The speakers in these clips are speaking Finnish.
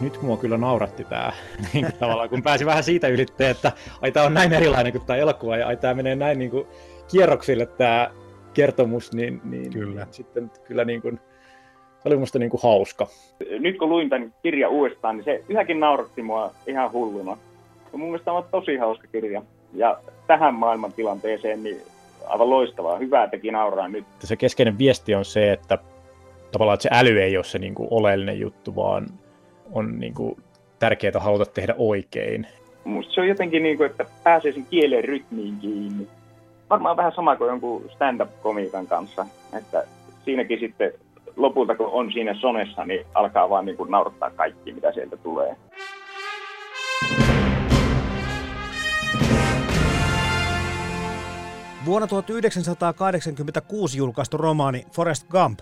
Nyt mua kyllä nauratti tämä, niin kuin tavallaan, kun pääsi vähän siitä ylitteen, että ai tämä on näin erilainen kuin tämä elokuva ja ai tämä menee näin niin kuin kierroksille tämä kertomus, niin, niin kyllä. sitten kyllä niin kuin, se oli musta niin kuin hauska. Nyt kun luin tämän kirjan uudestaan, niin se yhäkin nauratti mua ihan hulluna. Ja mun mielestä on tosi hauska kirja. Ja tähän maailmantilanteeseen niin aivan loistavaa. Hyvää teki nauraa nyt. Se keskeinen viesti on se, että tavallaan että se äly ei ole se niin kuin oleellinen juttu, vaan on niin kuin tärkeää haluta tehdä oikein. Musta se on jotenkin niin kuin, että pääsee sen kielen rytmiin kiinni. Varmaan vähän sama kuin jonkun stand-up-komiikan kanssa, että siinäkin sitten lopulta kun on siinä sonessa, niin alkaa vaan niin kuin naurattaa kaikki, mitä sieltä tulee. Vuonna 1986 julkaistu romaani Forest Gump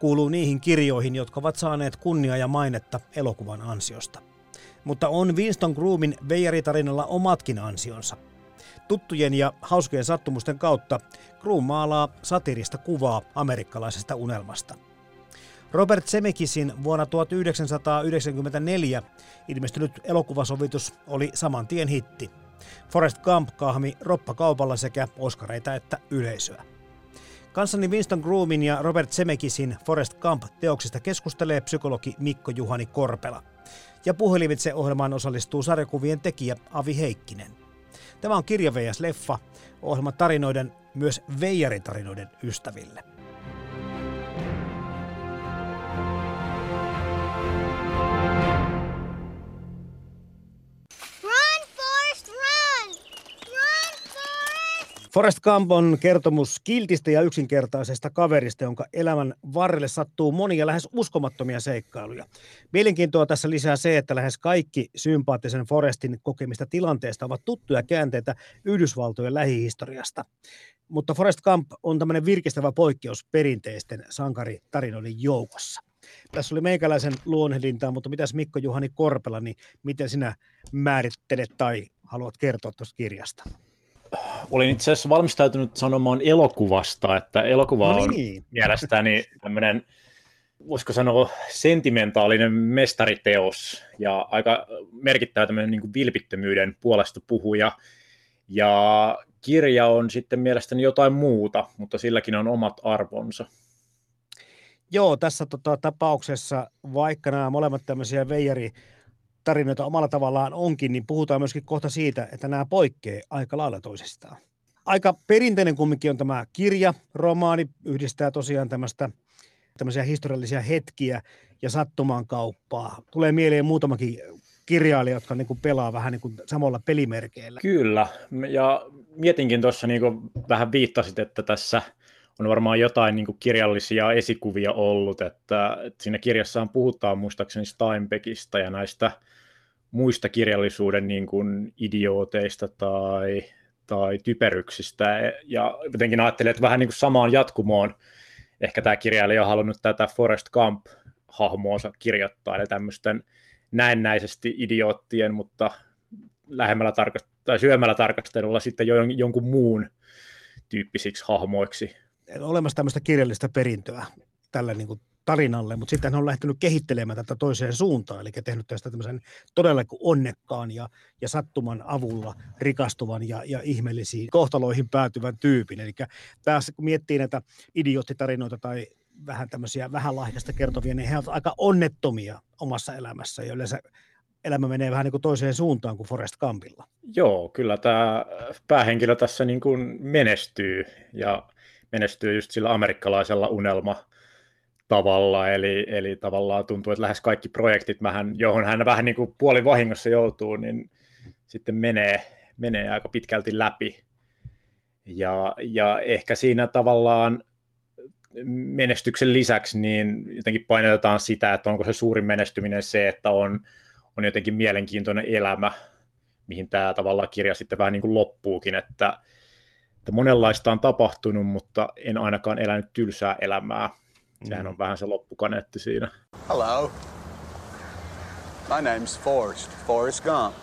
kuuluu niihin kirjoihin, jotka ovat saaneet kunnia ja mainetta elokuvan ansiosta. Mutta on Winston Groomin veijaritarinalla omatkin ansionsa. Tuttujen ja hauskojen sattumusten kautta Groom maalaa satirista kuvaa amerikkalaisesta unelmasta. Robert Zemekisin vuonna 1994 ilmestynyt elokuvasovitus oli saman tien hitti. Forrest Gump kahmi roppakaupalla sekä oskareita että yleisöä. Kanssani Winston Groomin ja Robert Zemekisin Forrest Gump teoksista keskustelee psykologi Mikko Juhani Korpela. Ja puhelimitse ohjelmaan osallistuu sarjakuvien tekijä Avi Heikkinen. Tämä on Kirja VS Leffa, ohjelma tarinoiden, myös veijaritarinoiden ystäville. Forrest Gump on kertomus kiltistä ja yksinkertaisesta kaverista, jonka elämän varrelle sattuu monia lähes uskomattomia seikkailuja. Mielenkiintoa tässä lisää se, että lähes kaikki sympaattisen Forrestin kokemista tilanteesta ovat tuttuja käänteitä Yhdysvaltojen lähihistoriasta. Mutta Forrest Gump on tämmöinen virkistävä poikkeus perinteisten sankaritarinoiden joukossa. Tässä oli meikäläisen luonnehdintaa, mutta mitäs Mikko Juhani Korpela, niin miten sinä määrittelet tai haluat kertoa tuosta kirjasta? Olin itse asiassa valmistautunut sanomaan elokuvasta, että elokuva no niin. on mielestäni tämmöinen, voisiko sanoa, sentimentaalinen mestariteos ja aika merkittävä tämmöinen niin kuin vilpittömyyden puolesta puhuja. Ja kirja on sitten mielestäni jotain muuta, mutta silläkin on omat arvonsa. Joo, tässä tota, tapauksessa, vaikka nämä molemmat tämmöisiä veijari tarinoita omalla tavallaan onkin, niin puhutaan myöskin kohta siitä, että nämä poikkeaa aika lailla toisistaan. Aika perinteinen kumminkin on tämä kirja, romaani, yhdistää tosiaan tämmöistä, tämmöisiä historiallisia hetkiä ja sattuman kauppaa. Tulee mieleen muutamakin kirjailija, jotka niin kuin pelaa vähän niin kuin samalla pelimerkeillä. Kyllä, ja mietinkin tuossa niin kuin vähän viittasit, että tässä on varmaan jotain niin kuin kirjallisia esikuvia ollut, että, että siinä kirjassaan puhutaan muistaakseni Steinbeckista ja näistä muista kirjallisuuden niin kuin idiooteista tai, tai typeryksistä. Ja jotenkin ajattelin, että vähän niin kuin samaan jatkumoon ehkä tämä kirjailija on halunnut tätä Forest Gump-hahmoonsa kirjoittaa, eli tämmöisten näennäisesti idioottien, mutta lähemmällä tarkast- tai syömällä tarkastelulla sitten jo jonkun muun tyyppisiksi hahmoiksi. Olemassa tämmöistä kirjallista perintöä tällä niin kuin tarinalle, mutta sitten hän on lähtenyt kehittelemään tätä toiseen suuntaan, eli tehnyt tästä tämmöisen todella onnekkaan ja, ja sattuman avulla rikastuvan ja, ja ihmeellisiin kohtaloihin päätyvän tyypin. Eli tässä kun miettii näitä idioottitarinoita tai vähän tämmöisiä vähän lahjasta kertovia, niin he ovat aika onnettomia omassa elämässä ja yleensä elämä menee vähän niin kuin toiseen suuntaan kuin Forest Campilla. Joo, kyllä tämä päähenkilö tässä niin kuin menestyy ja menestyy just sillä amerikkalaisella unelma tavalla, eli, eli tavallaan tuntuu, että lähes kaikki projektit, mähän, johon hän vähän niin kuin puoli vahingossa joutuu, niin sitten menee, menee aika pitkälti läpi. Ja, ja ehkä siinä tavallaan menestyksen lisäksi niin jotenkin painetetaan sitä, että onko se suurin menestyminen se, että on, on jotenkin mielenkiintoinen elämä, mihin tämä tavallaan kirja sitten vähän niin kuin loppuukin, että, että monenlaista on tapahtunut, mutta en ainakaan elänyt tylsää elämää. Sehän on mm. vähän se loppukaneetti siinä. Hello. My name's Forrest, Forrest Gump.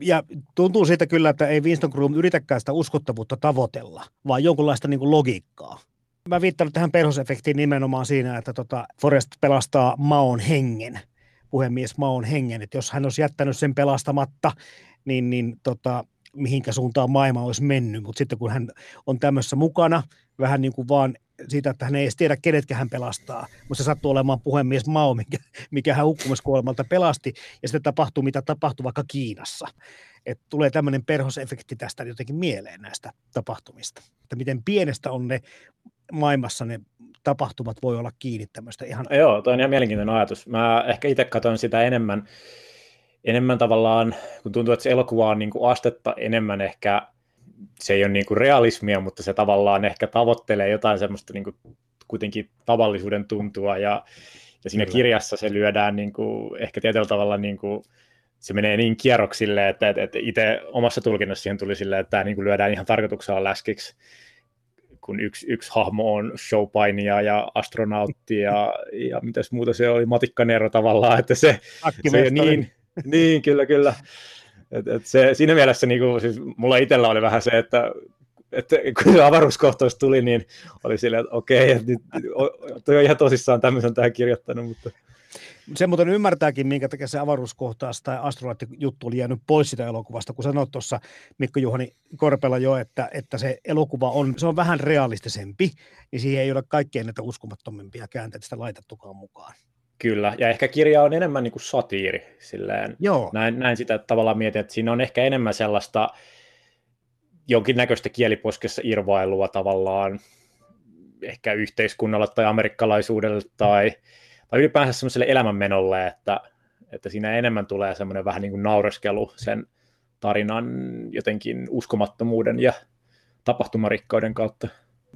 Ja tuntuu siitä kyllä, että ei Winston Groom yritäkään sitä uskottavuutta tavoitella, vaan jonkunlaista niin kuin logiikkaa. Mä viittaan tähän perhosefektiin nimenomaan siinä, että tota Forrest pelastaa Maon hengen, puhemies Maon hengen. Että jos hän olisi jättänyt sen pelastamatta, niin, niin tota, mihinkä suuntaan maailma olisi mennyt. Mutta sitten kun hän on tämmössä mukana, vähän niin kuin vaan siitä, että hän ei edes tiedä, kenetkä hän pelastaa, mutta se sattuu olemaan puhemies Mao, mikä, mikä hän hukkumiskuolemalta pelasti, ja sitten tapahtuu, mitä tapahtuu vaikka Kiinassa. Et tulee tämmöinen perhosefekti tästä jotenkin mieleen näistä tapahtumista, että miten pienestä on ne maailmassa ne tapahtumat voi olla kiinni tämmöistä ihan... Joo, toi on ihan mielenkiintoinen ajatus. Mä ehkä itse katson sitä enemmän, enemmän tavallaan, kun tuntuu, että se elokuva on niin kuin astetta enemmän ehkä se ei ole niin kuin realismia, mutta se tavallaan ehkä tavoittelee jotain semmoista niin kuin kuitenkin tavallisuuden tuntua ja, ja siinä Kyllä. kirjassa se lyödään niin kuin, ehkä tietyllä tavalla niin kuin, se menee niin kierroksille, että, että, että itse omassa tulkinnassa siihen tuli silleen, että tämä niin kuin lyödään ihan tarkoituksella läskiksi, kun yksi, yksi hahmo on showpainia ja astronautti ja, ja mitäs muuta se oli, matikkanero tavallaan, että se, se niin, niin, kyllä, kyllä. Et, et se, siinä mielessä niin kuin, siis mulla itsellä oli vähän se, että, että kun se avaruuskohtaus tuli, niin oli silleen, että okei, että nyt, toi on ihan tosissaan tämmöisen tähän kirjoittanut, mutta... Se muuten ymmärtääkin, minkä takia se avaruuskohtaus tai astronauttijuttu oli jäänyt pois sitä elokuvasta, kun sanoit tuossa Mikko Juhani Korpela jo, että, että se elokuva on, se on vähän realistisempi, niin siihen ei ole kaikkein näitä uskomattomimpia käänteitä sitä laitettukaan mukaan. Kyllä, ja ehkä kirja on enemmän niin kuin satiiri, silleen. Joo. Näin, näin sitä tavallaan mietin, että siinä on ehkä enemmän sellaista jonkinnäköistä kieliposkessa irvailua tavallaan ehkä yhteiskunnalle tai amerikkalaisuudelle tai, tai ylipäänsä semmoiselle elämänmenolle, että, että siinä enemmän tulee semmoinen vähän niin kuin naureskelu sen tarinan jotenkin uskomattomuuden ja tapahtumarikkauden kautta.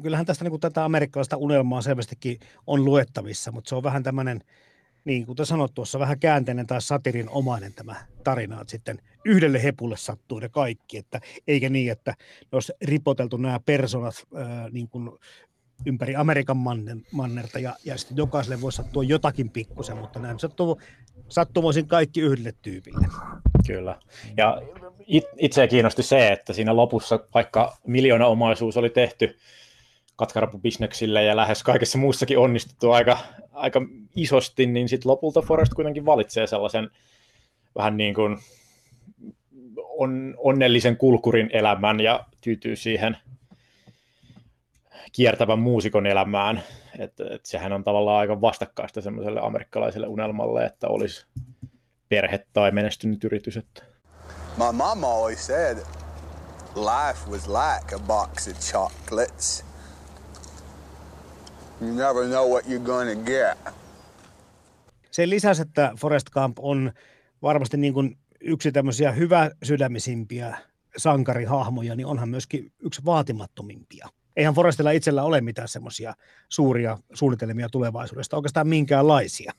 Kyllähän tästä niin kuin tätä amerikkalaista unelmaa selvästikin on luettavissa, mutta se on vähän tämmöinen niin kuten sanot tuossa, vähän käänteinen tai satirin omainen tämä tarina, että sitten yhdelle hepulle sattuu ne kaikki, että eikä niin, että ne olisi ripoteltu nämä personat ää, niin kuin ympäri Amerikan mannen, mannerta ja, ja sitten jokaiselle voi sattua jotakin pikkusen, mutta näin sattuu sattumoisin kaikki yhdelle tyypille. Kyllä. Ja it, itseä kiinnosti se, että siinä lopussa, vaikka miljoona omaisuus oli tehty katkarapubisneksille ja lähes kaikessa muussakin onnistuttu aika, aika isosti, niin sitten lopulta Forrest kuitenkin valitsee sellaisen vähän niin kuin on, onnellisen kulkurin elämän ja tyytyy siihen kiertävän muusikon elämään. Et, et sehän on tavallaan aika vastakkaista semmoiselle amerikkalaiselle unelmalle, että olisi perhe tai menestynyt yritys. My mom always said life was like a box of chocolates. You never know what you're gonna get. Sen lisäksi, että Forest Camp on varmasti niin kuin yksi tämmöisiä hyvä sydämisimpiä sankarihahmoja, niin onhan myöskin yksi vaatimattomimpia. Eihän Forestilla itsellä ole mitään semmoisia suuria suunnitelmia tulevaisuudesta, oikeastaan minkäänlaisia.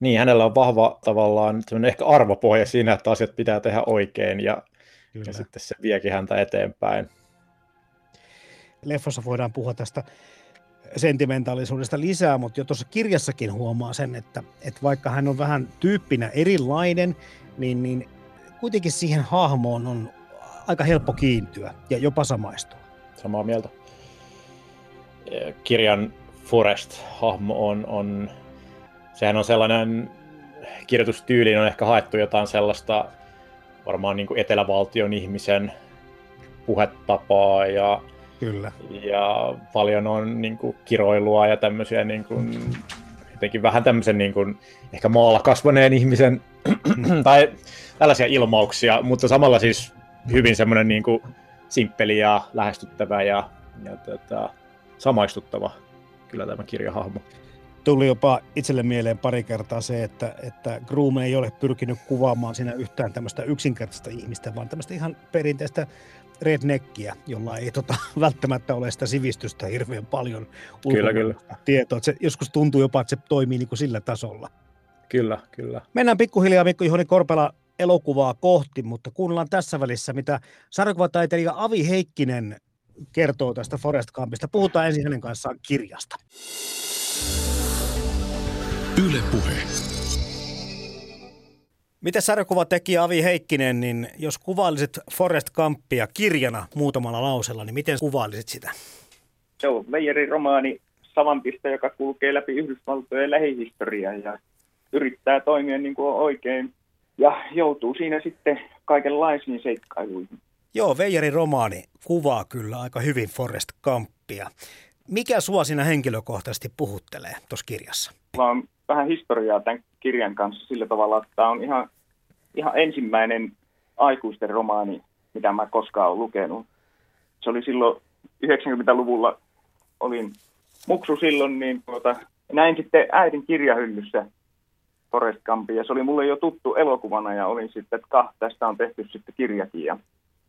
Niin, hänellä on vahva tavallaan ehkä arvopohja siinä, että asiat pitää tehdä oikein ja, ja sitten se viekin häntä eteenpäin. Leffossa voidaan puhua tästä sentimentaalisuudesta lisää, mutta jo tuossa kirjassakin huomaa sen, että, että vaikka hän on vähän tyyppinä erilainen, niin, niin kuitenkin siihen hahmoon on aika helppo kiintyä ja jopa samaistua. Samaa mieltä. Kirjan Forest-hahmo on, on, sehän on sellainen, kirjoitustyyliin on ehkä haettu jotain sellaista varmaan niin kuin etelävaltion ihmisen puhetapaa ja Kyllä. Ja paljon on niin kuin, kiroilua ja tämmöisiä niin kuin, jotenkin vähän tämmöisen niin kuin, ehkä maalla kasvaneen ihmisen tai tällaisia ilmauksia, mutta samalla siis hyvin semmoinen niin kuin, simppeli ja lähestyttävä ja, ja tota, samaistuttava kyllä tämä kirjahahmo. Tuli jopa itselle mieleen pari kertaa se, että, että Groom ei ole pyrkinyt kuvaamaan siinä yhtään tämmöistä yksinkertaista ihmistä, vaan tämmöistä ihan perinteistä redneckiä, jolla ei tota, välttämättä ole sitä sivistystä hirveän paljon kyllä, kyllä. tietoa. se joskus tuntuu jopa, että se toimii niin kuin sillä tasolla. Kyllä, kyllä. Mennään pikkuhiljaa Mikko Juhani Korpela elokuvaa kohti, mutta kuunnellaan tässä välissä, mitä sarjakuvataiteilija Avi Heikkinen kertoo tästä Forest Campista. Puhutaan ensin hänen kanssaan kirjasta. Yle Puhe. Miten sarjakuvatekijä Avi Heikkinen, niin jos kuvailisit Forest Campia kirjana muutamalla lausella, niin miten kuvailisit sitä? Se on Meijerin romaani savantista, joka kulkee läpi Yhdysvaltojen lähihistoriaa ja yrittää toimia niin kuin oikein ja joutuu siinä sitten kaikenlaisiin seikkailuihin. Joo, Veijerin romaani kuvaa kyllä aika hyvin Forest Campia. Mikä sua siinä henkilökohtaisesti puhuttelee tuossa kirjassa? Mulla on vähän historiaa tämän kirjan kanssa sillä tavalla, että tämä on ihan, ihan ensimmäinen aikuisten romaani, mitä mä koskaan olen lukenut. Se oli silloin 90-luvulla, olin muksu silloin, niin tuota, näin sitten äidin kirjahyllyssä Forest Gump, ja se oli mulle jo tuttu elokuvana, ja olin sitten, että kah, tästä on tehty sitten kirjakin, ja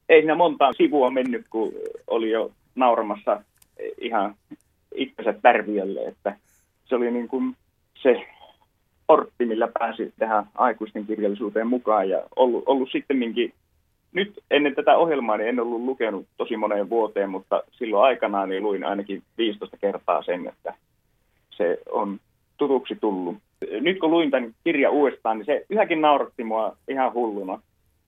ei siinä monta sivua mennyt, kun oli jo nauramassa ihan itsensä tärviölle, että se oli niin kuin se portti, millä pääsi tähän aikuisten kirjallisuuteen mukaan ja ollut, ollut sittemminkin, nyt ennen tätä ohjelmaa niin en ollut lukenut tosi moneen vuoteen, mutta silloin aikanaan niin luin ainakin 15 kertaa sen, että se on tutuksi tullut. Nyt kun luin tämän kirjan uudestaan, niin se yhäkin nauratti mua ihan hulluna.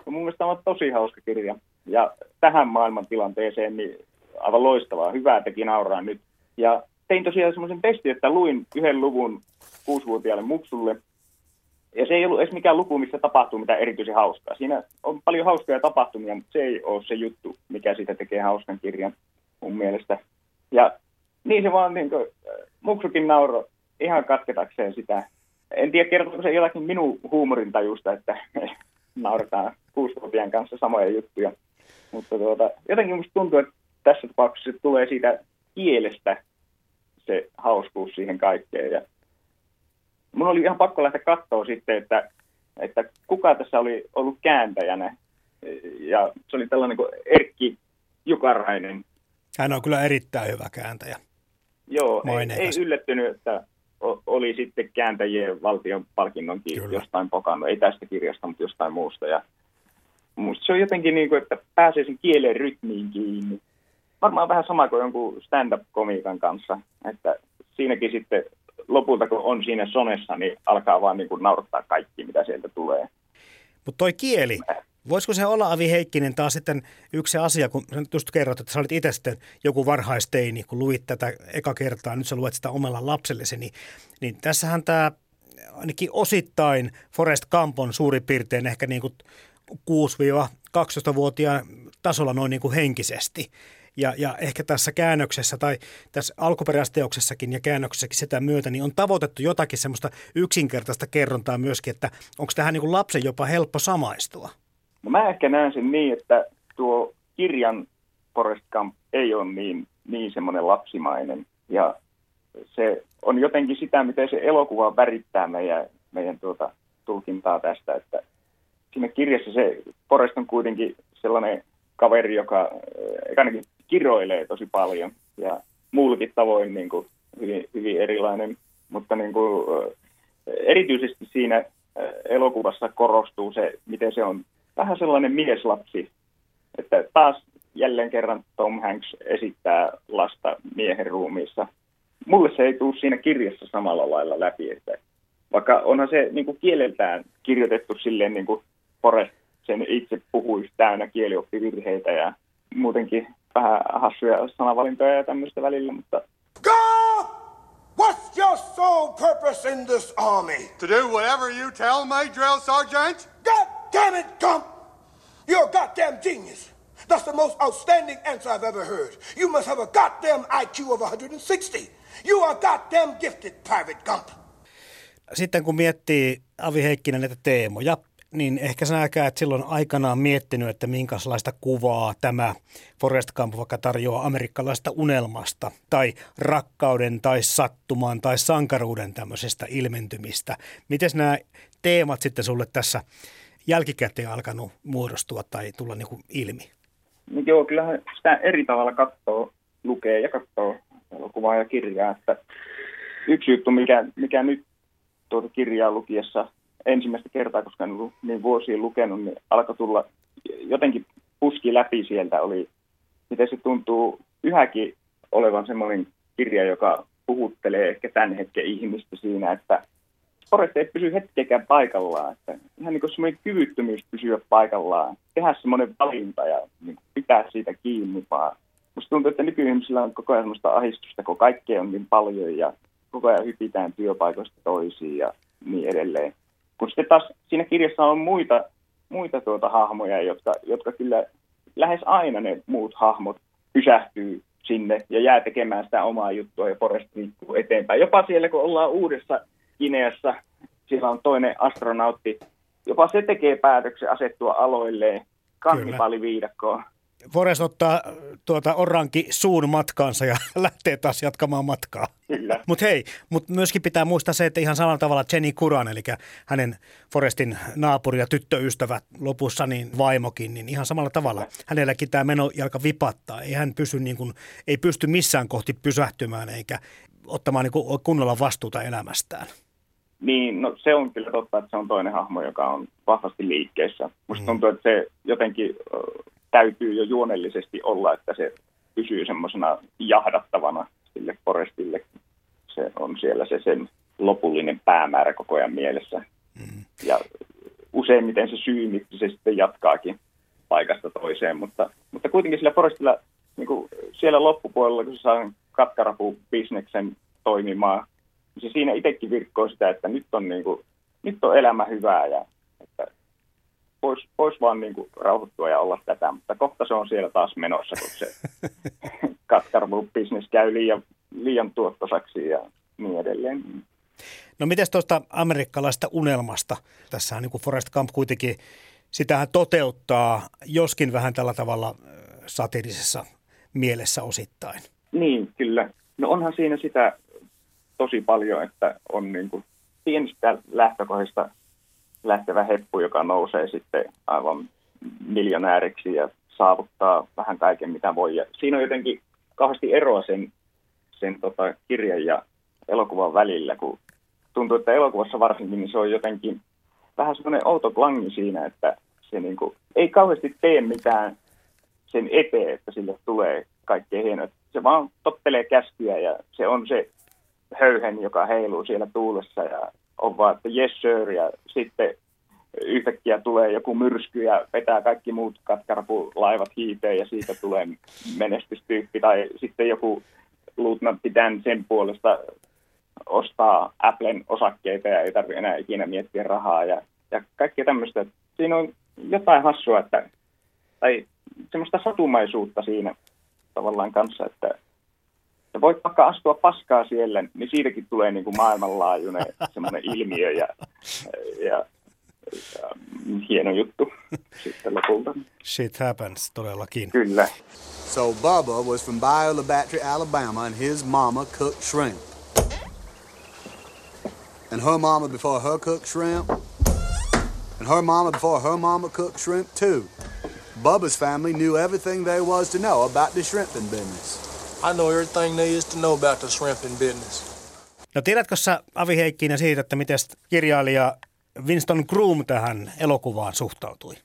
Ja mun mielestä on tosi hauska kirja. Ja tähän maailmantilanteeseen niin aivan loistavaa. Hyvää teki nauraa nyt. Ja tein tosiaan semmoisen testin, että luin yhden luvun kuusivuotiaalle muksulle. Ja se ei ollut edes mikään luku, missä tapahtuu mitään erityisen hauskaa. Siinä on paljon hauskoja tapahtumia, mutta se ei ole se juttu, mikä siitä tekee hauskan kirjan mun mielestä. Ja niin se vaan, niin kuin, muksukin nauro ihan katketakseen sitä. En tiedä, kertooko se jotakin minun huumorintajusta, että nauretaan kuusivuotiaan kanssa samoja juttuja. Mutta tuota, jotenkin musta tuntuu, että tässä tapauksessa tulee siitä kielestä se hauskuus siihen kaikkeen. Ja mun oli ihan pakko lähteä katsoa sitten, että, että kuka tässä oli ollut kääntäjänä. Ja se oli tällainen kuin Erkki Jukarainen. Hän on kyllä erittäin hyvä kääntäjä. Joo, ei, ei yllättynyt, että oli sitten kääntäjien valtion palkinnonkin Kyllä. jostain pokannut. Ei tästä kirjasta, mutta jostain muusta. Ja musta se on jotenkin niin kuin, että pääsee sen kielen rytmiin kiinni. Varmaan vähän sama kuin jonkun stand-up-komiikan kanssa, että siinäkin sitten lopulta, kun on siinä sonessa, niin alkaa vaan niin kuin naurattaa kaikki, mitä sieltä tulee. Mutta toi kieli, voisiko se olla Avi Heikkinen taas sitten yksi asia, kun sä just kerrot, että sä olit itse sitten joku varhaisteini, kun luit tätä eka kertaa, nyt sä luet sitä omalla lapsellesi, niin, niin tässähän tämä ainakin osittain Forest Camp on suurin piirtein ehkä niin kuin 6-12-vuotiaan tasolla noin niin kuin henkisesti. Ja, ja ehkä tässä käännöksessä tai tässä alkuperäisteoksessakin ja käännöksessäkin sitä myötä, niin on tavoitettu jotakin semmoista yksinkertaista kerrontaa myöskin, että onko tähän niin kuin lapsen jopa helppo samaistua? No mä ehkä näen sen niin, että tuo kirjan Forest Camp ei ole niin, niin semmoinen lapsimainen. Ja se on jotenkin sitä, miten se elokuva värittää meidän, meidän tuota, tulkintaa tästä, että siinä kirjassa se Forrest on kuitenkin sellainen kaveri, joka äh, ainakin kiroilee tosi paljon ja muullakin tavoin niin kuin, hyvin, hyvin erilainen, mutta niin kuin, erityisesti siinä elokuvassa korostuu se, miten se on vähän sellainen mieslapsi, että taas jälleen kerran Tom Hanks esittää lasta miehen ruumiissa. Mulle se ei tule siinä kirjassa samalla lailla läpi, että vaikka onhan se niin kuin kieleltään kirjoitettu silleen niin kuin Forrest sen itse puhuisi täynnä kielioppivirheitä ja muutenkin vähän hassuja sanavalintoja ja tämmöistä välillä, mutta... God! What's your sole purpose in this army? To do whatever you tell me, drill sergeant. God damn it, Gump! You're a goddamn genius. That's the most outstanding answer I've ever heard. You must have a goddamn IQ of 160. You are goddamn gifted, Private Gump. Sitten kun miettii Avi Heikkinen näitä teemoja, niin ehkä sä näkää, silloin aikanaan miettinyt, että minkälaista kuvaa tämä Forest Camp vaikka tarjoaa amerikkalaista unelmasta tai rakkauden tai sattumaan tai sankaruuden tämmöisestä ilmentymistä. Miten nämä teemat sitten sulle tässä jälkikäteen alkanut muodostua tai tulla niin kuin ilmi? Niin joo, kyllähän sitä eri tavalla katsoo, lukee ja katsoo elokuvaa ja kirjaa. Että yksi juttu, mikä, mikä nyt tuota kirjaa lukiessa ensimmäistä kertaa, koska en ollut niin vuosiin lukenut, niin alkoi tulla jotenkin puski läpi sieltä. Oli, miten se tuntuu yhäkin olevan semmoinen kirja, joka puhuttelee ehkä tämän hetken ihmistä siinä, että Forrest ei pysy hetkeäkään paikallaan. Että ihan niin kuin semmoinen kyvyttömyys pysyä paikallaan, tehdä semmoinen valinta ja niin pitää siitä kiinni vaan. Musta tuntuu, että nykyihmisillä on koko ajan semmoista ahistusta, kun kaikkea on niin paljon ja koko ajan hypitään työpaikoista toisiin ja niin edelleen. Kun sitten taas siinä kirjassa on muita, muita tuota hahmoja, jotka, jotka kyllä lähes aina ne muut hahmot pysähtyy sinne ja jää tekemään sitä omaa juttua ja Forrest liikkuu eteenpäin. Jopa siellä, kun ollaan uudessa Kineassa, siellä on toinen astronautti, jopa se tekee päätöksen asettua aloilleen kannibaliviidakkoon. Forrest ottaa tuota oranki suun matkaansa ja lähtee taas jatkamaan matkaa. Kyllä. Mutta hei, mut myöskin pitää muistaa se, että ihan samalla tavalla Jenny Kuran, eli hänen Forestin naapuri ja tyttöystävä lopussa, niin vaimokin, niin ihan samalla tavalla hänelläkin tämä menojalka vipattaa. Ei hän pysy niin kuin, ei pysty missään kohti pysähtymään eikä ottamaan niin kuin kunnolla vastuuta elämästään. Niin, no se on kyllä totta, että se on toinen hahmo, joka on vahvasti liikkeessä. Musta tuntuu, että se jotenkin täytyy jo juonellisesti olla, että se pysyy semmoisena jahdattavana sille Forestille. Se on siellä se sen lopullinen päämäärä koko ajan mielessä. Mm. Ja useimmiten se syy, miksi se sitten jatkaakin paikasta toiseen, mutta, mutta kuitenkin sillä Forestilla niin kuin siellä loppupuolella, kun se saa katkarapu-bisneksen toimimaan, niin se siinä itsekin virkkoo sitä, että nyt on, niin kuin, nyt on elämä hyvää ja että voisi vois vaan niin kuin rauhoittua ja olla tätä, mutta kohta se on siellä taas menossa, kun se katkarvu-bisnes käy liian, liian tuottosaksi ja niin edelleen. No miten tuosta amerikkalaista unelmasta? Tässä on niin kuin Forrest Gump kuitenkin, sitähän toteuttaa, joskin vähän tällä tavalla satirisessa mielessä osittain. Niin, kyllä. No onhan siinä sitä tosi paljon, että on niin kuin pienistä lähtökohdista lähtevä heppu, joka nousee sitten aivan miljonääriksi ja saavuttaa vähän kaiken, mitä voi. Ja siinä on jotenkin kauheasti eroa sen, sen tota, kirjan ja elokuvan välillä, kun tuntuu, että elokuvassa varsinkin niin se on jotenkin vähän semmoinen outo klangi siinä, että se niin kuin, ei kauheasti tee mitään sen eteen, että sille tulee kaikkein hienoa. Se vaan tottelee käskyjä ja se on se höyhen, joka heiluu siellä tuulessa ja on vaan, että yes sir, ja sitten yhtäkkiä tulee joku myrsky ja vetää kaikki muut katkarapulaivat hiiteen ja siitä tulee menestystyyppi. Tai sitten joku luutnantti Dan sen puolesta ostaa Applen osakkeita ja ei tarvitse enää ikinä miettiä rahaa ja, ja kaikkea tämmöistä. Siinä on jotain hassua, että, tai semmoista satumaisuutta siinä tavallaan kanssa, että ja voit vaikka astua paskaa siellä, niin siitäkin tulee niin kuin maailmanlaajuinen semmoinen ilmiö ja, ja, ja hieno juttu sitten lopulta. Shit happens todellakin. Kyllä. So Bubba was from Biola Battery, Alabama, and his mama cooked shrimp. And her mama before her cooked shrimp. And her mama before her mama cooked shrimp too. Bubba's family knew everything there was to know about the shrimping business. I know everything there is to know about the shrimping business. No tiedätkö sä Avi Heikkinen siitä, että miten kirjailija Winston Groom tähän elokuvaan suhtautui?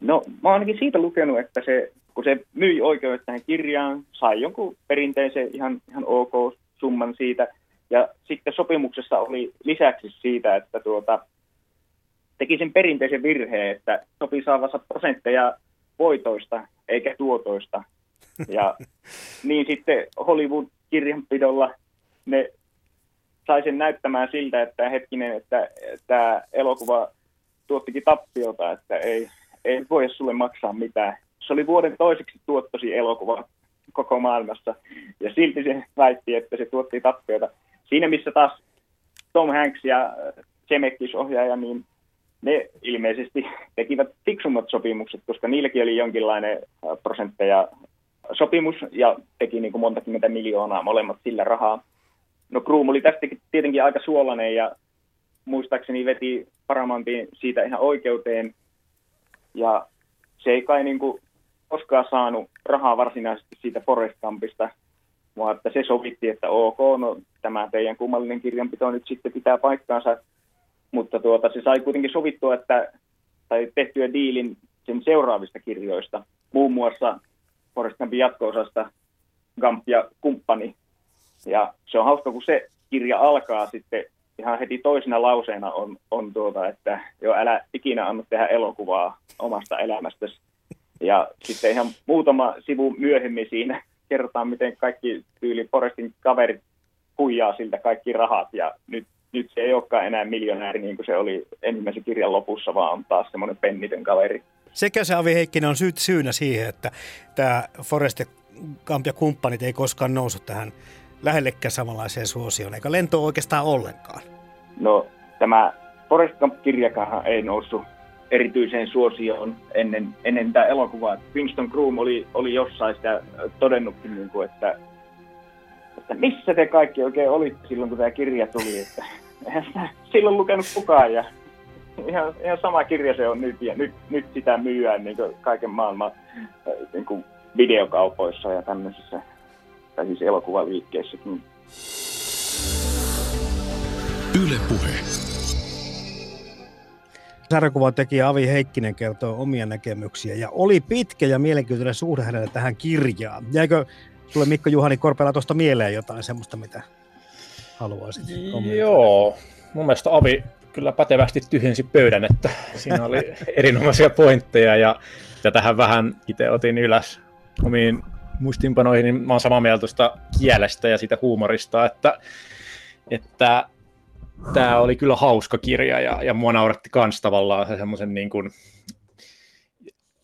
No mä oon ainakin siitä lukenut, että se, kun se myi oikeudet tähän kirjaan, sai jonkun perinteisen ihan, ihan ok summan siitä. Ja sitten sopimuksessa oli lisäksi siitä, että tuota, teki sen perinteisen virheen, että sopi saavansa prosentteja voitoista eikä tuotoista. Ja niin sitten Hollywood-kirjanpidolla ne sai sen näyttämään siltä, että hetkinen, että tämä elokuva tuottikin tappiota, että ei, ei voi sulle maksaa mitään. Se oli vuoden toiseksi tuottosi elokuva koko maailmassa, ja silti se väitti, että se tuotti tappiota. Siinä missä taas Tom Hanks ja Zemeckis ohjaaja, niin ne ilmeisesti tekivät fiksummat sopimukset, koska niilläkin oli jonkinlainen prosentteja sopimus ja teki niin kuin monta kymmentä miljoonaa molemmat sillä rahaa. No Kroom oli tästäkin tietenkin aika suolainen ja muistaakseni veti Paramountin siitä ihan oikeuteen. Ja se ei kai niin kuin koskaan saanut rahaa varsinaisesti siitä Forest Campista, että se sovitti, että ok, no tämä teidän kummallinen kirjanpito nyt sitten pitää paikkaansa. mutta tuota, se sai kuitenkin sovittua, että, tai tehtyä diilin sen seuraavista kirjoista, muun muassa Forrest Gumpin jatko-osasta Gump ja kumppani. Ja se on hauska, kun se kirja alkaa sitten ihan heti toisena lauseena on, on tuota, että jo älä ikinä anna tehdä elokuvaa omasta elämästäsi. Ja sitten ihan muutama sivu myöhemmin siinä kerrotaan, miten kaikki tyyli Forestin kaverit huijaa siltä kaikki rahat ja nyt, nyt se ei olekaan enää miljonääri niin kuin se oli ensimmäisen kirjan lopussa, vaan on taas semmoinen pennitön kaveri. Sekä se Avi Heikkinen on syy, syynä siihen, että tämä Forest Gump ja kumppanit ei koskaan noussut tähän lähellekään samanlaiseen suosioon, eikä lento oikeastaan ollenkaan. No tämä Forest Gump-kirjakaan ei noussut erityiseen suosioon ennen, ennen tätä elokuvaa. Winston Groom oli, oli jossain sitä todennutkin, niin kuin, että, että missä te kaikki oikein olitte silloin, kun tämä kirja tuli. Että, silloin lukenut kukaan ja ihan, ihan sama kirja se on nyt ja nyt, nyt sitä myyään niin kaiken maailman niin kuin videokaupoissa ja tämmöisissä, tai siis elokuvaliikkeissäkin. Yle Puhe. Sarjakuvan tekijä Avi Heikkinen kertoo omia näkemyksiä ja oli pitkä ja mielenkiintoinen suhde hänelle tähän kirjaan. Jäikö sulle Mikko Juhani Korpela tuosta mieleen jotain semmoista, mitä haluaisit kommentoida? Joo, mun mielestä Avi kyllä pätevästi tyhjensi pöydän, että siinä oli erinomaisia pointteja ja, tähän vähän itse otin ylös omiin muistiinpanoihin, niin mä oon samaa mieltä tuosta kielestä ja siitä huumorista, että, että tämä oli kyllä hauska kirja ja, ja mua nauratti kans tavallaan se semmoisen niin kuin,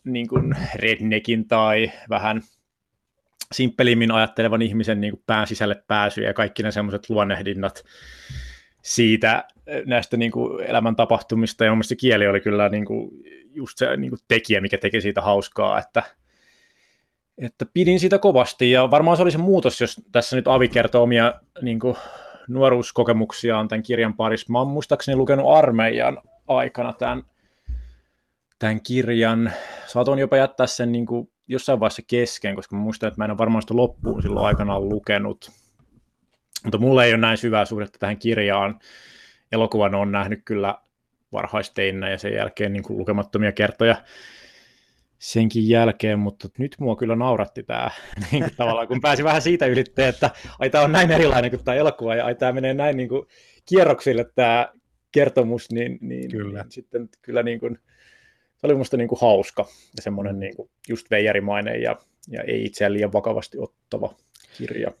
niin kuin rednekin tai vähän simppelimmin ajattelevan ihmisen niin kuin pään sisälle pääsy ja kaikki ne semmoiset luonnehdinnat siitä näistä niin kuin elämän tapahtumista ja mun kieli oli kyllä niin kuin just se niin kuin tekijä, mikä teki siitä hauskaa, että, että pidin siitä kovasti ja varmaan se oli se muutos, jos tässä nyt Avi kertoo omia niin kuin, nuoruuskokemuksiaan tämän kirjan parissa. Mä oon muistaakseni lukenut armeijan aikana tämän, tämän kirjan. Saatoin jopa jättää sen niin kuin jossain vaiheessa kesken, koska mä muistan, että mä en ole varmaan sitä loppuun silloin aikanaan lukenut. Mutta mulla ei ole näin syvää suhdetta tähän kirjaan. Elokuvan on nähnyt kyllä varhaisteinä ja sen jälkeen niin kuin lukemattomia kertoja senkin jälkeen, mutta nyt mua kyllä nauratti tämä niin kuin tavallaan, kun pääsi vähän siitä ylitteen, että ai tämä on näin erilainen kuin tämä elokuva ja ai tämä menee näin niin kuin kierroksille tämä kertomus, niin, niin, kyllä. niin sitten kyllä niin kuin, se oli minusta niin kuin hauska ja semmoinen niin kuin just veijarimainen ja, ja ei itseään liian vakavasti ottava kirja.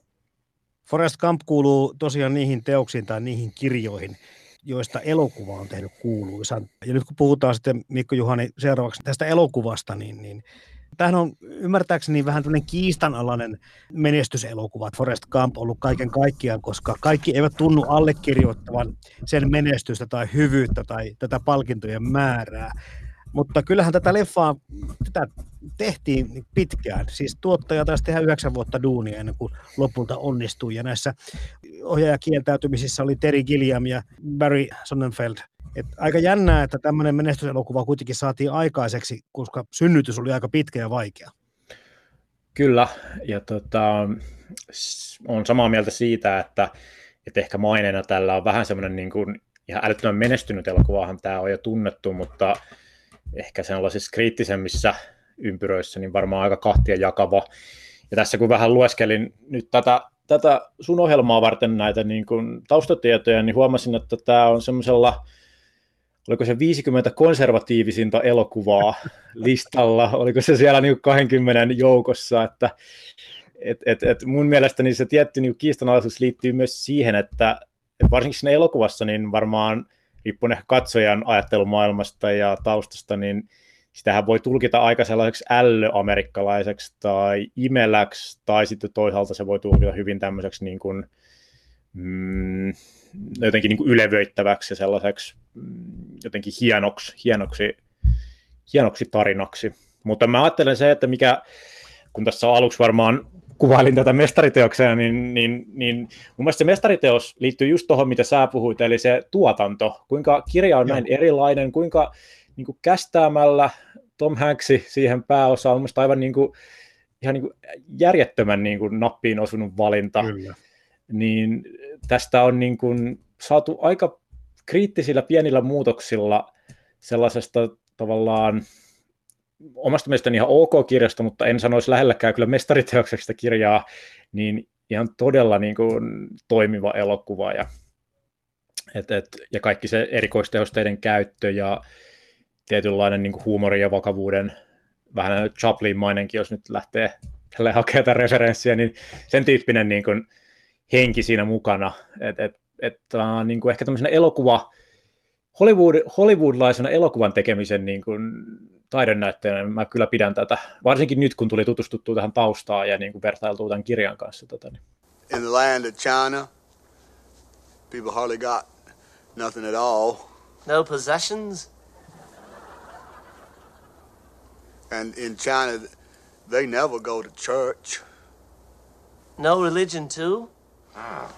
Forest Camp kuuluu tosiaan niihin teoksiin tai niihin kirjoihin, joista elokuva on tehnyt kuuluisan. Ja nyt kun puhutaan sitten Mikko Juhani seuraavaksi tästä elokuvasta, niin, niin Tämähän on ymmärtääkseni vähän tämmöinen kiistanalainen menestyselokuva, Forest Camp on ollut kaiken kaikkiaan, koska kaikki eivät tunnu allekirjoittavan sen menestystä tai hyvyyttä tai tätä palkintojen määrää. Mutta kyllähän tätä leffaa tätä tehtiin pitkään. Siis tuottaja taisi tehdä yhdeksän vuotta duunia ennen kuin lopulta onnistui. Ja näissä ohjaajakieltäytymisissä oli Terry Gilliam ja Barry Sonnenfeld. Et aika jännää, että tämmöinen menestyselokuva kuitenkin saatiin aikaiseksi, koska synnytys oli aika pitkä ja vaikea. Kyllä, ja tota, on samaa mieltä siitä, että, että ehkä maineena tällä on vähän semmoinen niin kuin, ihan älyttömän menestynyt elokuvahan tämä on jo tunnettu, mutta ehkä sellaisissa kriittisemmissä ympyröissä niin varmaan aika kahtia jakava. Ja tässä kun vähän lueskelin nyt tätä, tätä sun ohjelmaa varten näitä niin kuin taustatietoja, niin huomasin, että tämä on semmoisella, oliko se 50 konservatiivisinta elokuvaa listalla, oliko se siellä niin 20 joukossa, että et, et, et mun mielestäni se tietty niin kiistanalaisuus liittyy myös siihen, että, että varsinkin siinä elokuvassa niin varmaan – riippuen ehkä katsojan ajattelumaailmasta ja taustasta, niin sitähän voi tulkita aika sellaiseksi ällöamerikkalaiseksi tai imeläksi, tai sitten toisaalta se voi tulkita hyvin tämmöiseksi niin kuin, mm, jotenkin niin kuin ylevöittäväksi ja sellaiseksi mm, jotenkin hienoksi, hienoksi, hienoksi tarinaksi. Mutta mä ajattelen se, että mikä, kun tässä aluksi varmaan kuvailin tätä mestariteoksia, niin, niin, niin mun mielestä se mestariteos liittyy just tuohon, mitä sä puhuit, eli se tuotanto. Kuinka kirja on Joo. näin erilainen, kuinka niin kuin kästäämällä Tom Hanksi siihen pääosaan on aivan niin kuin, ihan niin kuin järjettömän niin kuin nappiin osunut valinta. Kyllä. Niin tästä on niin kuin saatu aika kriittisillä pienillä muutoksilla sellaisesta tavallaan omasta mielestäni ihan ok kirjasta, mutta en sanoisi lähelläkään kyllä mestariteokseksi kirjaa, niin ihan todella niin kuin toimiva elokuva ja, et, et, ja kaikki se erikoistehosteiden käyttö ja tietynlainen niin huumori ja vakavuuden, vähän Chaplin-mainenkin, jos nyt lähtee tälle hakemaan tätä referenssiä, niin sen tyyppinen niin kuin henki siinä mukana, että et, et, uh, niin ehkä tämmöisenä elokuva, Hollywood, hollywoodlaisena elokuvan tekemisen niin kuin taidennäyttäjänä mä kyllä pidän tätä, varsinkin nyt kun tuli tutustuttua tähän taustaan ja niin kuin vertailtua tämän kirjan kanssa. Tota, niin. In the land of China, people hardly got nothing at all. No possessions? And in China, they never go to church. No religion too? Ah.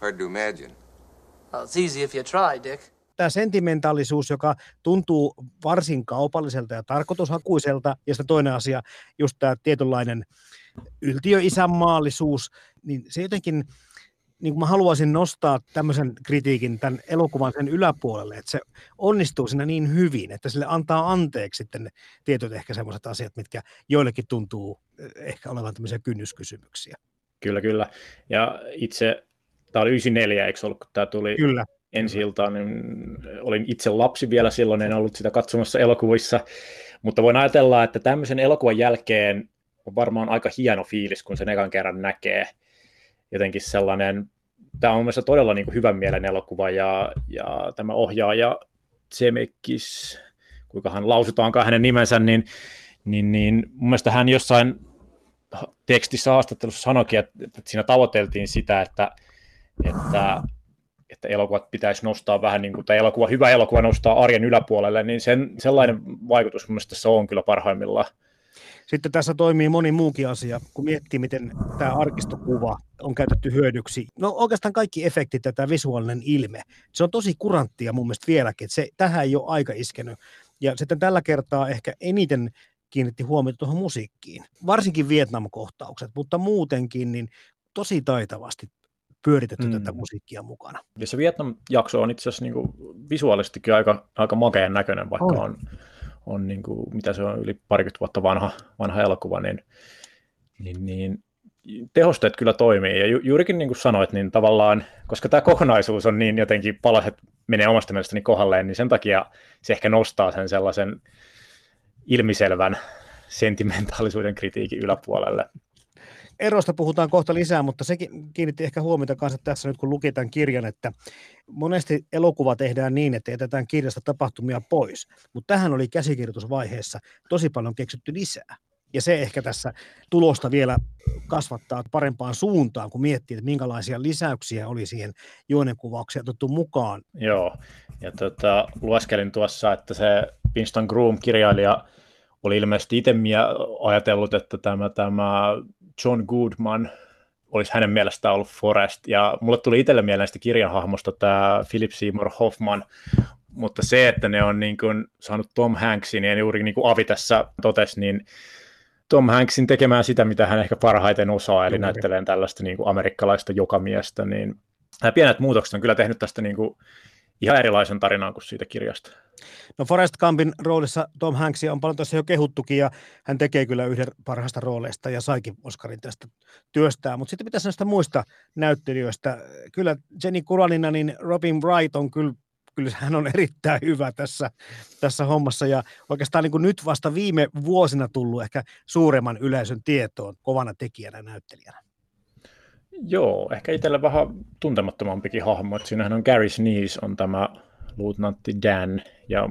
Hard to imagine. Well, it's easy if you try, Dick tämä sentimentaalisuus, joka tuntuu varsin kaupalliselta ja tarkoitushakuiselta, ja sitten toinen asia, just tämä tietynlainen yltiöisänmaallisuus, niin se jotenkin, niin kuin mä haluaisin nostaa tämmöisen kritiikin tämän elokuvan sen yläpuolelle, että se onnistuu siinä niin hyvin, että sille antaa anteeksi sitten tietyt ehkä semmoiset asiat, mitkä joillekin tuntuu eh, ehkä olevan tämmöisiä kynnyskysymyksiä. Kyllä, kyllä. Ja itse, tämä oli 94, eikö ollut, kun tämä tuli? Kyllä ensi iltaan, niin olin itse lapsi vielä silloin, en ollut sitä katsomassa elokuvissa, mutta voin ajatella, että tämmöisen elokuvan jälkeen on varmaan aika hieno fiilis, kun sen ekan kerran näkee. Jotenkin sellainen, tämä on mielestäni todella niin kuin hyvän mielen elokuva, ja, ja tämä ohjaaja Zemekis, kuinka hän lausutaankaan hänen nimensä, niin, niin, niin mun mielestä hän jossain tekstissä haastattelussa sanoikin, että, että siinä tavoiteltiin sitä, että, että että elokuvat pitäisi nostaa vähän niin kuin, tai elokuva, hyvä elokuva nostaa arjen yläpuolelle, niin sen, sellainen vaikutus mun se on kyllä parhaimmillaan. Sitten tässä toimii moni muukin asia, kun miettii, miten tämä arkistokuva on käytetty hyödyksi. No oikeastaan kaikki efektit ja tämä visuaalinen ilme, se on tosi kuranttia mun mielestä vieläkin, että se, tähän ei ole aika iskenyt. Ja sitten tällä kertaa ehkä eniten kiinnitti huomiota tuohon musiikkiin, varsinkin Vietnam-kohtaukset, mutta muutenkin niin tosi taitavasti pyöritetty mm. tätä musiikkia mukana. Ja se Vietnam-jakso on itse asiassa niin kuin visuaalistikin aika, aika makeen näköinen, vaikka on, on, on niin kuin, mitä se on, yli parikymmentä vuotta vanha, vanha elokuva, niin, niin, niin tehosteet kyllä toimii. Ja ju, juurikin niin kuin sanoit, niin tavallaan, koska tämä kokonaisuus on niin jotenkin palaset menee omasta mielestäni kohdalleen, niin sen takia se ehkä nostaa sen sellaisen ilmiselvän sentimentaalisuuden kritiikin yläpuolelle erosta puhutaan kohta lisää, mutta sekin kiinnitti ehkä huomiota kanssa tässä nyt, kun luki tämän kirjan, että monesti elokuva tehdään niin, että jätetään kirjasta tapahtumia pois, mutta tähän oli käsikirjoitusvaiheessa tosi paljon keksitty lisää. Ja se ehkä tässä tulosta vielä kasvattaa parempaan suuntaan, kun miettii, että minkälaisia lisäyksiä oli siihen juonenkuvaukseen otettu mukaan. Joo, ja tota, lueskelin tuossa, että se Winston Groom, kirjailija, oli ilmeisesti itse ajatellut, että tämä, tämä John Goodman olisi hänen mielestään ollut Forrest, ja mulle tuli itselle mieleen sitä kirjahahmosta tämä Philip Seymour Hoffman, mutta se, että ne on niin kuin saanut Tom Hanksin, ja juuri niin kuin Avi tässä totesi, niin Tom Hanksin tekemään sitä, mitä hän ehkä parhaiten osaa, eli näyttelee tällaista niin kuin amerikkalaista jokamiestä, niin nämä pienet muutokset on kyllä tehnyt tästä niin kuin ihan erilaisen tarinan kuin siitä kirjasta. No Forrest Gumpin roolissa Tom Hanksia on paljon tässä jo kehuttukin ja hän tekee kyllä yhden parhaista rooleista ja saikin Oscarin tästä työstää. Mutta sitten pitäisi näistä muista näyttelijöistä. Kyllä Jenny Kuranina, niin Robin Wright on kyllä kyllä hän on erittäin hyvä tässä, tässä hommassa ja oikeastaan niin kuin nyt vasta viime vuosina tullut ehkä suuremman yleisön tietoon kovana tekijänä näyttelijänä. Joo, ehkä itselle vähän tuntemattomampikin hahmo. Että siinähän on Gary Sneeze on tämä luutnantti Dan, ja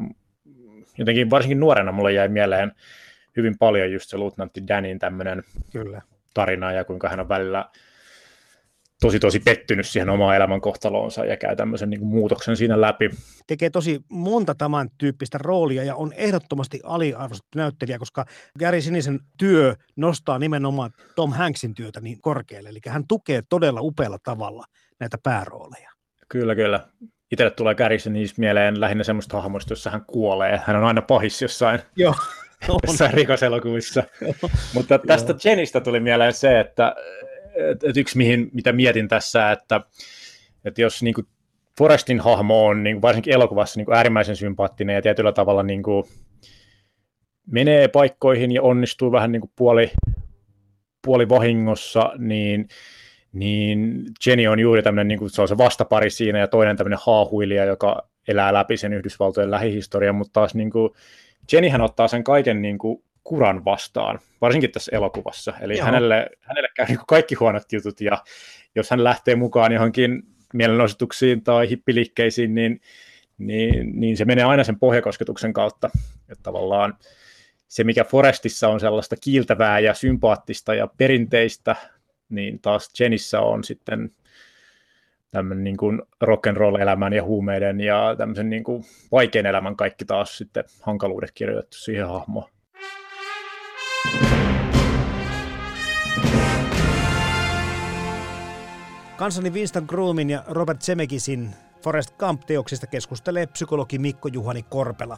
jotenkin varsinkin nuorena mulle jäi mieleen hyvin paljon just se luutnantti Danin tämmöinen Kyllä. tarina, ja kuinka hän on välillä tosi tosi pettynyt siihen omaan elämän kohtaloonsa ja käy tämmöisen niin kuin muutoksen siinä läpi. Tekee tosi monta tämän tyyppistä roolia ja on ehdottomasti aliarvostettu näyttelijä, koska Gary Sinisen työ nostaa nimenomaan Tom Hanksin työtä niin korkealle. Eli hän tukee todella upealla tavalla näitä päärooleja. Kyllä, kyllä. Itselle tulee Gary Sinise mieleen lähinnä semmoista hahmoista, jossa hän kuolee. Hän on aina pahis jossain. Joo. jossain rikoselokuvissa. Mutta tästä Jenistä tuli mieleen se, että et, et yksi, mihin, mitä mietin tässä, että, että jos niin kuin Forestin hahmo on niin kuin varsinkin elokuvassa niin kuin äärimmäisen sympaattinen ja tietyllä tavalla niin kuin menee paikkoihin ja onnistuu vähän niin kuin puoli, puoli vahingossa, niin, niin Jenny on juuri tämmöinen, niin kuin, se on se vastapari siinä ja toinen tämmöinen haahuilija, joka elää läpi sen Yhdysvaltojen lähihistorian, mutta taas niin kuin, Jennyhän ottaa sen kaiken niin kuin, kuran vastaan, varsinkin tässä elokuvassa. Eli hänelle, hänelle käy niin kaikki huonot jutut, ja jos hän lähtee mukaan johonkin mielenosoituksiin tai hippiliikkeisiin, niin, niin, niin se menee aina sen pohjakosketuksen kautta. Että tavallaan se, mikä Forestissa on sellaista kiiltävää ja sympaattista ja perinteistä, niin taas Jenissä on sitten tämmöinen niin kuin rock'n'roll-elämän ja huumeiden ja tämmöisen niin kuin vaikean elämän kaikki taas sitten hankaluudet kirjoitettu siihen hahmoon. Kansani Winston Groomin ja Robert Zemekisin Forest Gump-teoksista keskustelee psykologi Mikko Juhani Korpela.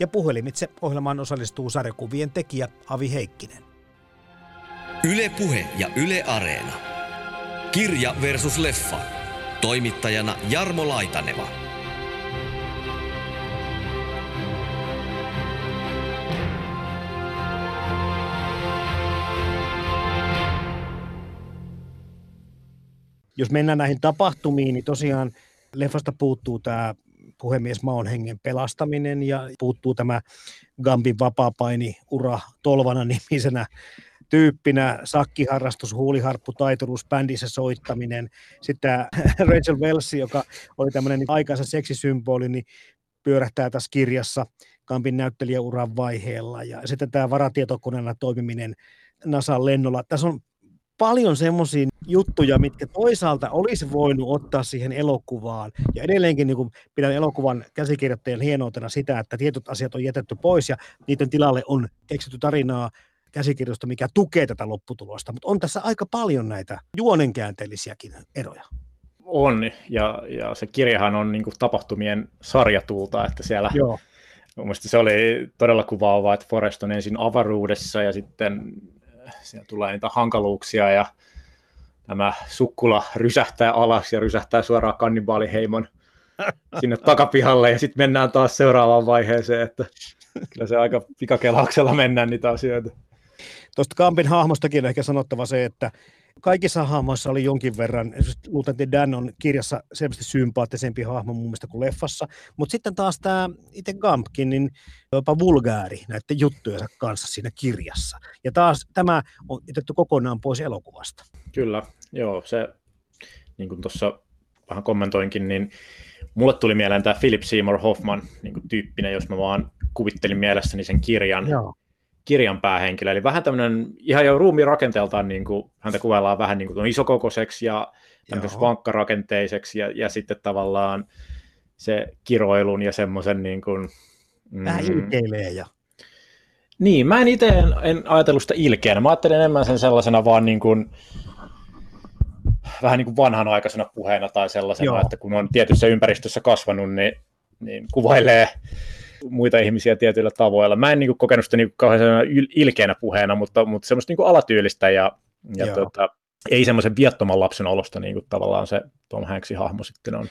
Ja puhelimitse ohjelmaan osallistuu sarjakuvien tekijä Avi Heikkinen. Yle Puhe ja Yle Areena. Kirja versus leffa. Toimittajana Jarmo Laitaneva. Jos mennään näihin tapahtumiin, niin tosiaan leffasta puuttuu tämä puhemies Maon hengen pelastaminen ja puuttuu tämä Gambin vapaapaini ura Tolvana nimisenä tyyppinä, sakkiharrastus, huuliharppu, taituruus, bändissä soittaminen. Sitten Rachel Wells, joka oli tämmöinen aikansa seksisymboli, niin pyörähtää tässä kirjassa Kampin näyttelijäuran vaiheella. Ja sitten tämä varatietokoneella toimiminen NASAn lennolla. Tässä on paljon semmoisia juttuja, mitkä toisaalta olisi voinut ottaa siihen elokuvaan. Ja edelleenkin niin pidän elokuvan käsikirjoittajan hienoutena sitä, että tietyt asiat on jätetty pois ja niiden tilalle on keksitty tarinaa käsikirjoista, mikä tukee tätä lopputulosta. Mutta on tässä aika paljon näitä juonenkäänteellisiäkin eroja. On, ja, ja se kirjahan on niin tapahtumien sarjatulta, että siellä Joo. Mielestäni se oli todella kuvaavaa, että Forest on ensin avaruudessa ja sitten siellä tulee niitä hankaluuksia ja tämä sukkula rysähtää alas ja rysähtää suoraan kannibaaliheimon sinne takapihalle ja sitten mennään taas seuraavaan vaiheeseen, että kyllä se aika pikakelauksella mennään niitä asioita. Tuosta Kampin hahmostakin on ehkä sanottava se, että kaikissa hahmoissa oli jonkin verran, luultavasti Dan on kirjassa selvästi sympaattisempi hahmo mun mielestä kuin leffassa, mutta sitten taas tämä itse Gampkin, niin jopa vulgaari näiden juttujensa kanssa siinä kirjassa. Ja taas tämä on jätetty kokonaan pois elokuvasta. Kyllä, joo, se niin kuin tuossa vähän kommentoinkin, niin mulle tuli mieleen tämä Philip Seymour Hoffman niin kuin tyyppinen, jos mä vaan kuvittelin mielessäni sen kirjan. Joo kirjan päähenkilö. Eli vähän tämmöinen, ihan jo ruumiin rakenteeltaan, niin kuin, häntä kuvaillaan vähän niin kuin isokokoiseksi ja vankkarakenteiseksi ja, ja sitten tavallaan se kiroilun ja semmoisen niin kuin... Mm, vähän ilkeilee ja... Niin, mä en itse en, en ajatellut sitä ilkeänä. Mä ajattelin enemmän sen sellaisena vaan niin kuin, vähän niin kuin vanhanaikaisena puheena tai sellaisena, Joo. että kun on tietyssä ympäristössä kasvanut, niin, niin kuvailee muita ihmisiä tietyillä tavoilla. Mä en niin kuin, kokenut sitä niin kuin, kauhean ilkeänä puheena, mutta, mutta semmoista niin kuin alatyylistä ja, ja tota, ei semmoisen viattoman lapsen olosta niin kuin, tavallaan se Tom Hanksin hahmo sitten on.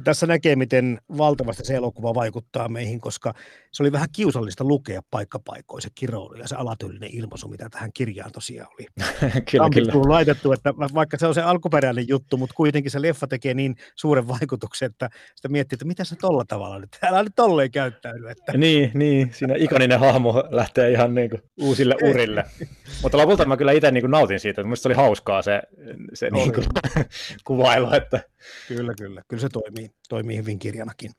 Ja tässä näkee, miten valtavasti se elokuva vaikuttaa meihin, koska se oli vähän kiusallista lukea paikkapaikoin se kiroilu ja se alatyylinen ilmaisu, mitä tähän kirjaan tosiaan oli. kyllä, kyllä. On laitettu, että vaikka se on se alkuperäinen juttu, mutta kuitenkin se leffa tekee niin suuren vaikutuksen, että sitä miettii, että mitä se tolla tavalla nyt, älä nyt tolleen käyttäydy. Että... Niin, niin, siinä ikoninen hahmo lähtee ihan niin kuin uusille urille. mutta lopulta mä kyllä itse niin kuin nautin siitä, että se oli hauskaa se, se niin kuin, kuvailu. Että... Kyllä, kyllä, kyllä se toimii toimii hyvin kirjanakin.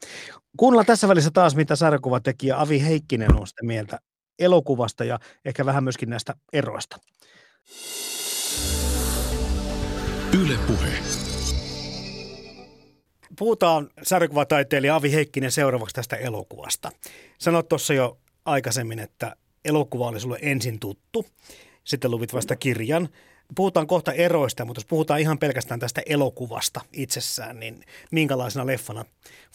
Kuunnellaan tässä välissä taas, mitä sarjakuvatekijä Avi Heikkinen on sitä mieltä elokuvasta ja ehkä vähän myöskin näistä eroista. Yle Puhe. Puhutaan sarjakuvataiteilija Avi Heikkinen seuraavaksi tästä elokuvasta. Sanoit tuossa jo aikaisemmin, että elokuva oli sulle ensin tuttu, sitten luvit vasta kirjan puhutaan kohta eroista, mutta jos puhutaan ihan pelkästään tästä elokuvasta itsessään, niin minkälaisena leffana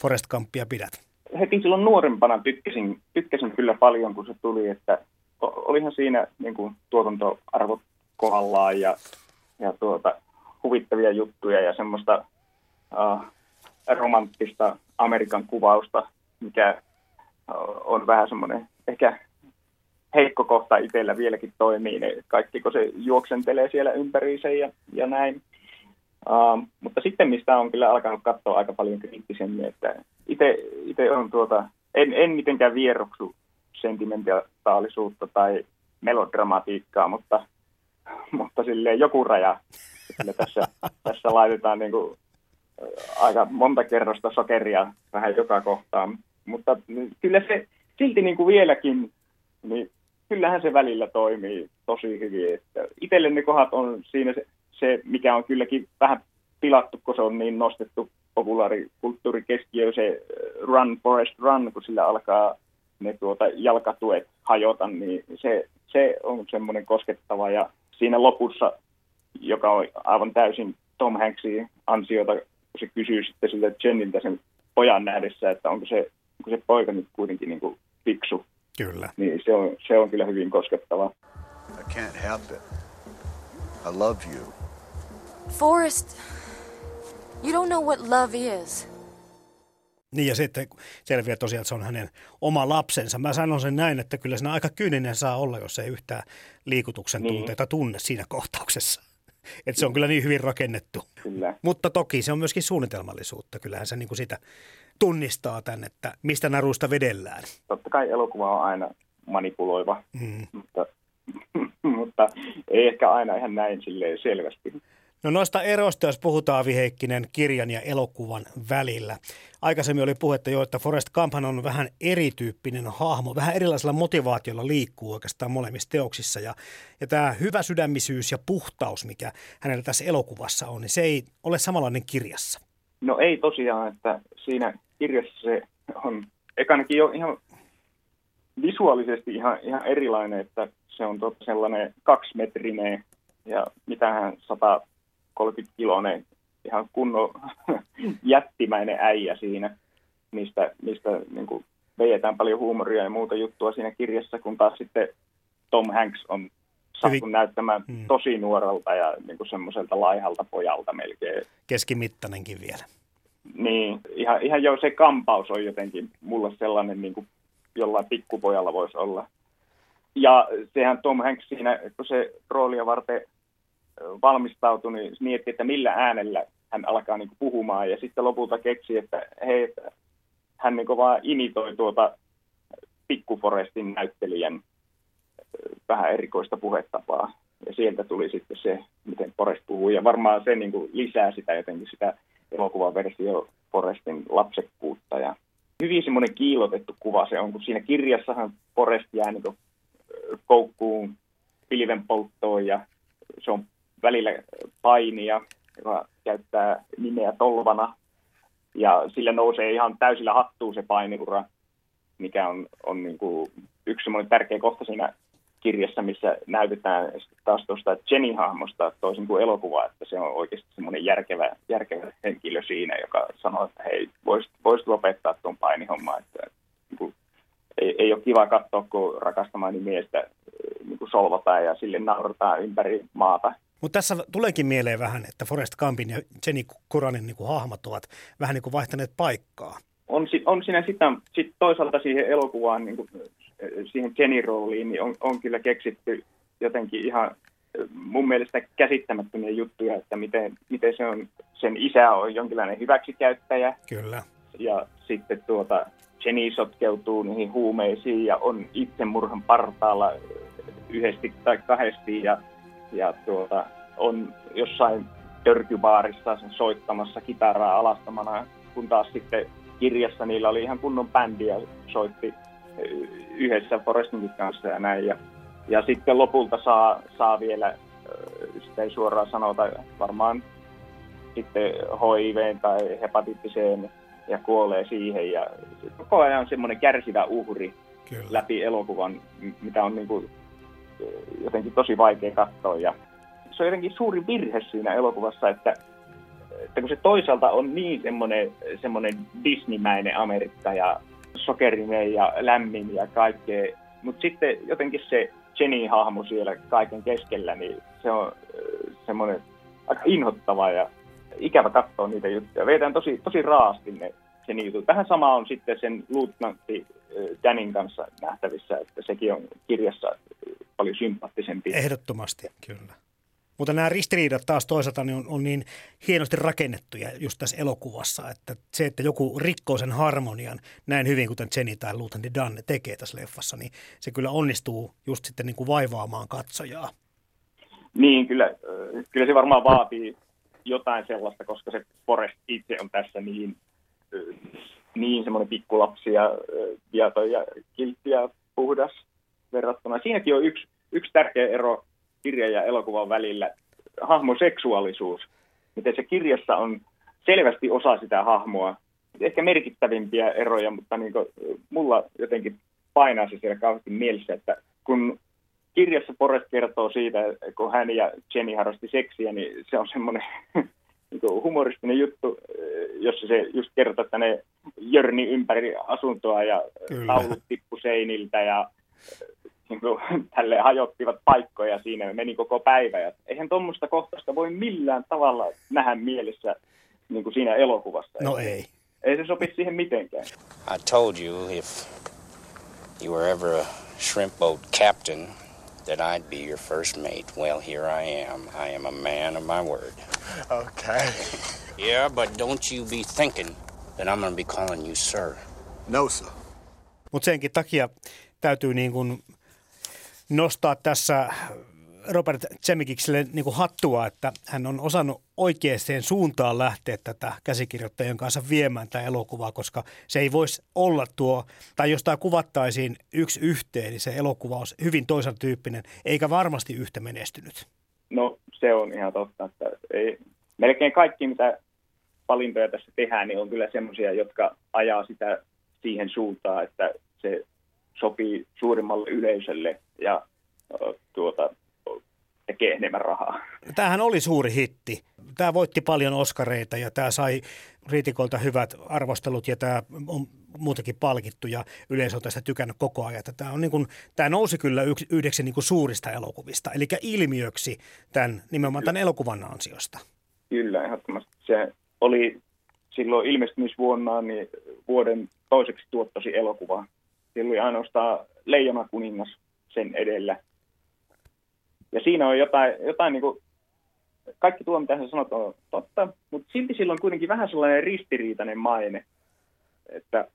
Forest Gumpia pidät? Heti silloin nuorempana tykkäsin, tykkäsin kyllä paljon, kun se tuli, että olihan siinä niin kuin, tuotantoarvot kohdallaan ja, ja tuota, huvittavia juttuja ja semmoista uh, romanttista Amerikan kuvausta, mikä on vähän semmoinen ehkä heikko kohta itsellä vieläkin toimii, niin kaikki kun se juoksentelee siellä ympäriinsä ja, ja näin. Uh, mutta sitten mistä on kyllä alkanut katsoa aika paljon kriittisemmin, että itse on tuota, en, en mitenkään vieroksu sentimentaalisuutta tai melodramatiikkaa, mutta, mutta silleen joku raja. Sille tässä, tässä laitetaan niin kuin aika monta kerrosta sokeria vähän joka kohtaan. Mutta kyllä se silti niin kuin vieläkin, niin kyllähän se välillä toimii tosi hyvin. Että itselle ne kohdat on siinä se, se, mikä on kylläkin vähän pilattu, kun se on niin nostettu populaarikulttuurikeskiö, se Run Forest Run, kun sillä alkaa ne tuota jalkatuet hajota, niin se, se on semmoinen koskettava. Ja siinä lopussa, joka on aivan täysin Tom Hanksin ansiota, kun se kysyy sitten siltä Jenniltä sen pojan nähdessä, että onko se, onko se poika nyt kuitenkin niin kuin fiksu. Kyllä. Niin se on, se on kyllä hyvin koskettava. I can't help it. I love you. Forrest, you don't know what love is. Niin ja sitten selviää tosiaan, että se on hänen oma lapsensa. Mä sanon sen näin, että kyllä siinä aika kyyninen saa olla, jos ei yhtään liikutuksen niin. tunteita tunne siinä kohtauksessa. Että se on kyllä niin hyvin rakennettu. Kyllä. Mutta toki se on myöskin suunnitelmallisuutta. Kyllähän se niin kuin sitä tunnistaa tämän, että mistä narusta vedellään. Totta kai elokuva on aina manipuloiva, mm. mutta, mutta ei ehkä aina ihan näin selvästi. No noista eroista, jos puhutaan Viheikkinen kirjan ja elokuvan välillä. Aikaisemmin oli puhetta jo, että Forrest Gumphan on vähän erityyppinen hahmo, vähän erilaisella motivaatiolla liikkuu oikeastaan molemmissa teoksissa. Ja, ja tämä hyvä sydämisyys ja puhtaus, mikä hänellä tässä elokuvassa on, niin se ei ole samanlainen kirjassa. No ei tosiaan, että siinä kirjassa se on ekanakin jo ihan visuaalisesti ihan, ihan erilainen, että se on totta sellainen kaksimetrinen ja mitähän 100 30-kiloinen ihan kunnon jättimäinen äijä siinä, mistä, mistä niin kuin vedetään paljon huumoria ja muuta juttua siinä kirjassa, kun taas sitten Tom Hanks on sattunut näyttämään hmm. tosi nuorelta ja niin kuin semmoiselta laihalta pojalta melkein. Keskimittainenkin vielä. Niin, ihan, ihan jo se kampaus on jotenkin mulla sellainen, niin kuin jollain pikkupojalla voisi olla. Ja sehän Tom Hanks siinä, kun se roolia varten valmistautui, niin mietti, että millä äänellä hän alkaa niin puhumaan. Ja sitten lopulta keksi, että hei, että hän niin vaan imitoi tuota Pikkuforestin näyttelijän vähän erikoista puhetapaa. Ja sieltä tuli sitten se, miten Forest puhuu. Ja varmaan se niin kuin lisää sitä jotenkin sitä elokuvaversio Forestin lapsekkuutta. Ja hyvin semmoinen kiilotettu kuva se on, kun siinä kirjassahan Forest jää niin koukkuun pilvenpolttoon ja se on välillä painia, joka käyttää nimeä Tolvana. Ja sillä nousee ihan täysillä hattuun se painiura, mikä on, on niin kuin yksi semmoinen tärkeä kohta siinä kirjassa, missä näytetään taas tuosta Jenny-hahmosta toisin kuin elokuva, että se on oikeasti semmoinen järkevä, järkevä henkilö siinä, joka sanoo, että hei, voisit, voisit lopettaa tuon painihomman, että niin kuin, ei, ei ole kiva katsoa, kun rakastamani miestä niin solvataan ja sille naurataan ympäri maata. Mutta tässä tuleekin mieleen vähän, että Forrest Gumpin ja Jenny Kuranin niin kuin hahmot ovat vähän niin kuin vaihtaneet paikkaa. On, on siinä sitä, sit toisaalta siihen elokuvaan niin kuin siihen Jenny-rooliin, niin on, on kyllä keksitty jotenkin ihan mun mielestä käsittämättömiä juttuja, että miten, miten se on, sen isä on jonkinlainen hyväksikäyttäjä. Kyllä. Ja sitten tuota, Jenny sotkeutuu niihin huumeisiin ja on itsemurhan partaalla yhdesti tai kahdesti ja, ja tuota, on jossain törkybaarissa soittamassa kitaraa alastamana, kun taas sitten kirjassa niillä oli ihan kunnon bändi ja soitti yhdessä Forestinkin kanssa ja näin. Ja, ja sitten lopulta saa, saa vielä, sitä ei suoraan sanota, varmaan sitten HIV tai hepatiittiseen ja kuolee siihen. Ja koko ajan on semmoinen kärsivä uhri Kyllä. läpi elokuvan, mitä on niin kuin jotenkin tosi vaikea katsoa. Ja se on jotenkin suuri virhe siinä elokuvassa, että, että kun se toisaalta on niin semmoinen, semmoinen Disneymäinen Amerikka ja sokerinen ja lämmin ja kaikkea. Mutta sitten jotenkin se Jenny-hahmo siellä kaiken keskellä, niin se on semmoinen aika inhottava ja ikävä katsoa niitä juttuja. Vedetään tosi, tosi raasti ne, se jutut. Vähän sama on sitten sen luutnantti Danin kanssa nähtävissä, että sekin on kirjassa paljon sympaattisempi. Ehdottomasti, kyllä. Mutta nämä ristiriidat taas toisaalta niin on, on niin hienosti rakennettuja just tässä elokuvassa, että se, että joku rikkoo sen harmonian näin hyvin, kuten Jenny tai Lieutenant Danne tekee tässä leffassa, niin se kyllä onnistuu just sitten niin kuin vaivaamaan katsojaa. Niin, kyllä, kyllä se varmaan vaatii jotain sellaista, koska se Forrest itse on tässä niin, niin semmoinen pikkulapsi ja viato ja kiltti ja puhdas verrattuna. Siinäkin on yksi, yksi tärkeä ero kirjan ja elokuvan välillä, hahmoseksuaalisuus. Miten se kirjassa on selvästi osa sitä hahmoa. Ehkä merkittävimpiä eroja, mutta niin kuin, mulla jotenkin painaa se siellä kauheasti mielessä, että kun kirjassa Forrest kertoo siitä, kun hän ja Jenny harrasti seksiä, niin se on semmoinen niin humoristinen juttu, jossa se just kertoo, että ne jörni ympäri asuntoa ja Kyllä. taulut tippu seiniltä ja niin kuin, tälle hajottivat paikkoja siinä, meni koko päivä. Ja eihän tuommoista kohtausta voi millään tavalla nähdä mielessä niin kuin siinä elokuvassa. No ei. Ei se sopi siihen mitenkään. I told you if you were ever a shrimp boat captain that I'd be your first mate. Well, here I am. I am a man of my word. Okay. yeah, but don't you be thinking that I'm going to be calling you sir. No, sir. Mutta senkin takia täytyy niin kuin nostaa tässä Robert Zemikikselle niin kuin hattua, että hän on osannut oikeaan suuntaan lähteä tätä käsikirjoittajan kanssa viemään tämä elokuvaa, koska se ei voisi olla tuo, tai jos tämä kuvattaisiin yksi yhteen, niin se elokuva olisi hyvin toisen tyyppinen, eikä varmasti yhtä menestynyt. No se on ihan totta, että ei, melkein kaikki mitä valintoja tässä tehdään, niin on kyllä semmoisia, jotka ajaa sitä siihen suuntaan, että se sopii suurimmalle yleisölle ja tuota, tekee enemmän rahaa. Tämähän oli suuri hitti. Tämä voitti paljon oskareita ja tämä sai kriitikolta hyvät arvostelut ja tämä on muutenkin palkittu ja yleisö on tästä tykännyt koko ajan. Tämä, on niin kuin, tämä nousi kyllä yksi, yhdeksi niin kuin suurista elokuvista, eli ilmiöksi tämän, nimenomaan tämän elokuvan ansiosta. Kyllä, ehdottomasti. Se oli silloin ilmestymisvuonna niin vuoden toiseksi tuottosi elokuva. Silloin oli ainoastaan Leijona kuningas sen edellä. Ja siinä on jotain, jotain niin kuin, kaikki tuo, mitä sä sanot, on totta, mutta silti sillä on kuitenkin vähän sellainen ristiriitainen maine. Että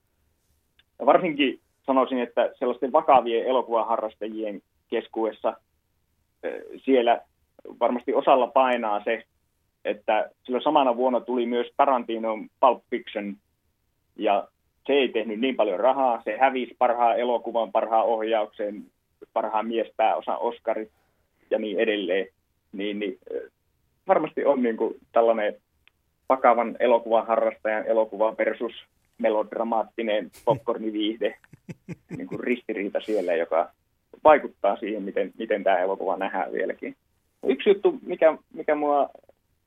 varsinkin sanoisin, että sellaisten vakavien elokuvaharrastajien keskuessa siellä varmasti osalla painaa se, että silloin samana vuonna tuli myös Tarantinon Pulp Fiction, ja se ei tehnyt niin paljon rahaa. Se hävisi parhaan elokuvan, parhaan ohjauksen, parhaan miespääosan Oscarit ja niin edelleen. Niin, niin varmasti on niin kuin tällainen vakavan elokuvan harrastajan elokuva versus melodramaattinen popcorniviihde niin kuin ristiriita siellä, joka vaikuttaa siihen, miten, miten tämä elokuva nähdään vieläkin. Yksi juttu, mikä, mikä mua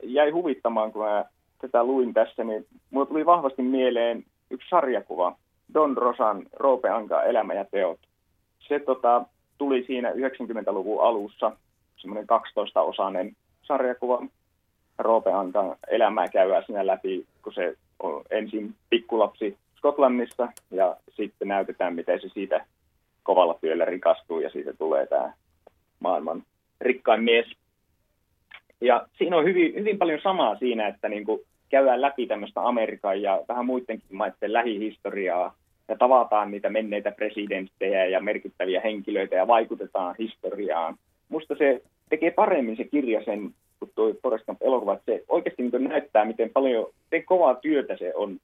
jäi huvittamaan, kun mä tätä luin tässä, niin mulla tuli vahvasti mieleen yksi sarjakuva, Don Rosan Roope Anka Elämä ja teot. Se tota, tuli siinä 90-luvun alussa, semmoinen 12-osainen sarjakuva. Roope Ankan elämää käydään siinä läpi, kun se on ensin pikkulapsi Skotlannissa ja sitten näytetään, miten se siitä kovalla työllä rikastuu ja siitä tulee tämä maailman rikkain mies. Ja siinä on hyvin, hyvin paljon samaa siinä, että niin kuin käydään läpi tämmöistä Amerikan ja vähän muidenkin maiden lähihistoriaa ja tavataan niitä menneitä presidenttejä ja merkittäviä henkilöitä ja vaikutetaan historiaan. Musta se tekee paremmin se kirja sen, kun tuo Forrest Gump elokuva, että se oikeasti niin näyttää, miten paljon te kovaa työtä se on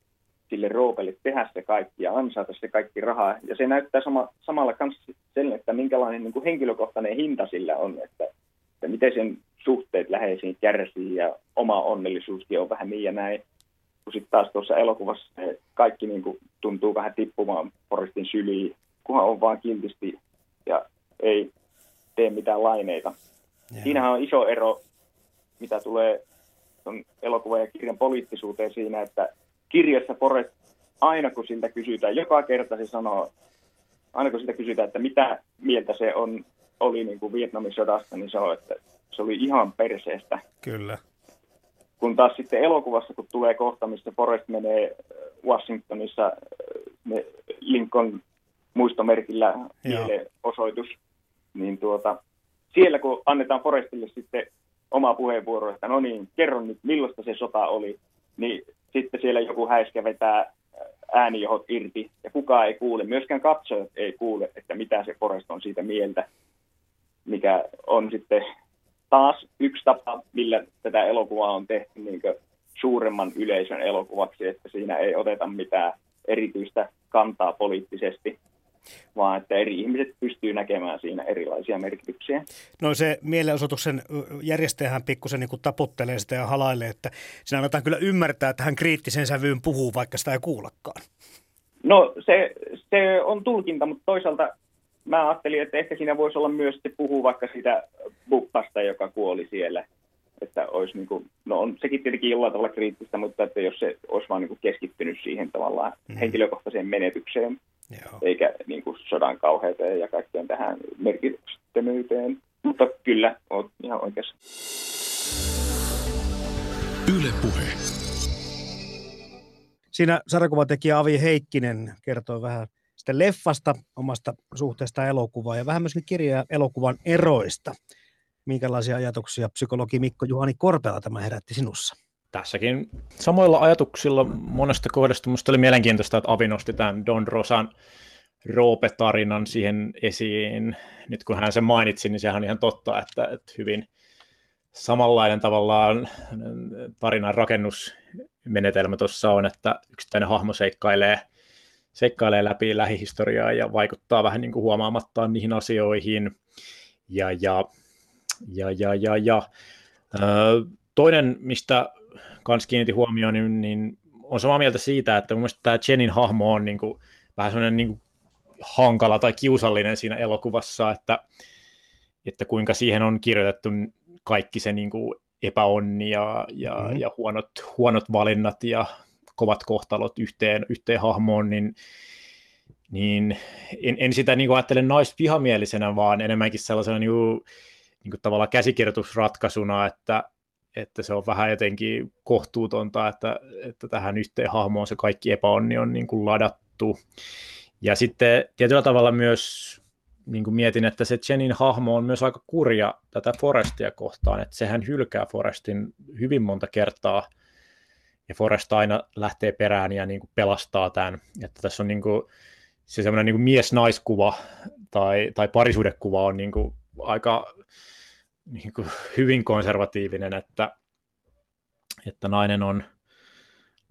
sille Roopelle tehdä se kaikki ja ansaita se kaikki rahaa. Ja se näyttää sama, samalla kanssa sen, että minkälainen niin kuin henkilökohtainen hinta sillä on, että, että miten sen suhteet läheisiin kärsii ja oma onnellisuuskin on vähän niin ja näin. Kun sitten taas tuossa elokuvassa kaikki niin kuin tuntuu vähän tippumaan Forestin syliin, kunhan on vaan kiltisti ja ei tee mitään laineita. Ja. Siinähän on iso ero, mitä tulee elokuvan ja kirjan poliittisuuteen siinä, että kirjassa Forrest, aina kun siltä kysytään, joka kerta se sanoo, aina kun siltä kysytään, että mitä mieltä se on, oli niin kuin Vietnamin sodasta, niin se on, että se oli ihan perseestä. Kyllä. kun taas sitten elokuvassa, kun tulee kohta, missä Forrest menee Washingtonissa ne Lincoln muistomerkillä osoitus, niin tuota, siellä kun annetaan Forestille sitten oma puheenvuoro, että no niin, kerro nyt, millaista se sota oli, niin sitten siellä joku häiskä vetää äänijohot irti ja kukaan ei kuule, myöskään katsojat ei kuule, että mitä se Forest on siitä mieltä, mikä on sitten taas yksi tapa, millä tätä elokuvaa on tehty niin suuremman yleisön elokuvaksi, että siinä ei oteta mitään erityistä kantaa poliittisesti, vaan että eri ihmiset pystyy näkemään siinä erilaisia merkityksiä. No se mielenosoituksen järjestäjähän pikkusen niin taputtelee sitä ja halailee, että siinä annetaan kyllä ymmärtää, että hän kriittisen sävyyn puhuu, vaikka sitä ei kuullakaan. No se, se on tulkinta, mutta toisaalta mä ajattelin, että ehkä siinä voisi olla myös, että puhuu vaikka sitä buppasta, joka kuoli siellä. Että olisi niin kuin, no on sekin tietenkin jollain tavalla kriittistä, mutta että jos se olisi vaan niin keskittynyt siihen tavallaan mm. henkilökohtaiseen menetykseen, Joo. eikä niin kuin sodan kauheuteen ja kaikkeen tähän merkityksettömyyteen. Mutta kyllä, olet ihan oikeassa. Yle puhe. Siinä sarjakuvatekijä Avi Heikkinen kertoi vähän sitten leffasta, omasta suhteesta elokuvaan ja vähän myöskin kirjaa elokuvan eroista. Minkälaisia ajatuksia psykologi Mikko Juhani Korpela tämä herätti sinussa? Tässäkin samoilla ajatuksilla monesta kohdasta. Minusta oli mielenkiintoista, että Avi nosti tämän Don Rosan Roope-tarinan siihen esiin. Nyt kun hän sen mainitsi, niin sehän on ihan totta, että, että hyvin samanlainen tavallaan tarinan rakennusmenetelmä tuossa on, että yksittäinen hahmo seikkailee – seikkailee läpi lähihistoriaa ja vaikuttaa vähän niin kuin huomaamattaan niihin asioihin. Ja, ja, ja, ja, ja, ja. toinen, mistä kans kiinnitin huomioon, niin, niin on samaa mieltä siitä, että mun mielestä tämä Jenin hahmo on niin kuin, vähän sellainen niin kuin hankala tai kiusallinen siinä elokuvassa, että, että kuinka siihen on kirjoitettu kaikki se niin kuin epäonni ja, ja, mm-hmm. ja huonot, huonot valinnat ja kovat kohtalot yhteen, yhteen hahmoon, niin, niin en, en sitä niin kuin ajattele naispihamielisenä, vaan enemmänkin sellaisena niin kuin, niin kuin tavallaan käsikirjoitusratkaisuna, että, että se on vähän jotenkin kohtuutonta, että, että tähän yhteen hahmoon se kaikki epäonni on niin kuin ladattu. Ja sitten tietyllä tavalla myös niin kuin mietin, että se Jenin hahmo on myös aika kurja tätä Forestia kohtaan, että sehän hylkää Forestin hyvin monta kertaa – ja Forrest aina lähtee perään ja niin kuin pelastaa tämän. Että tässä on niin kuin, se semmoinen niin mies-naiskuva tai, tai parisuudekuva on niin kuin aika niin kuin hyvin konservatiivinen, että, että nainen, on,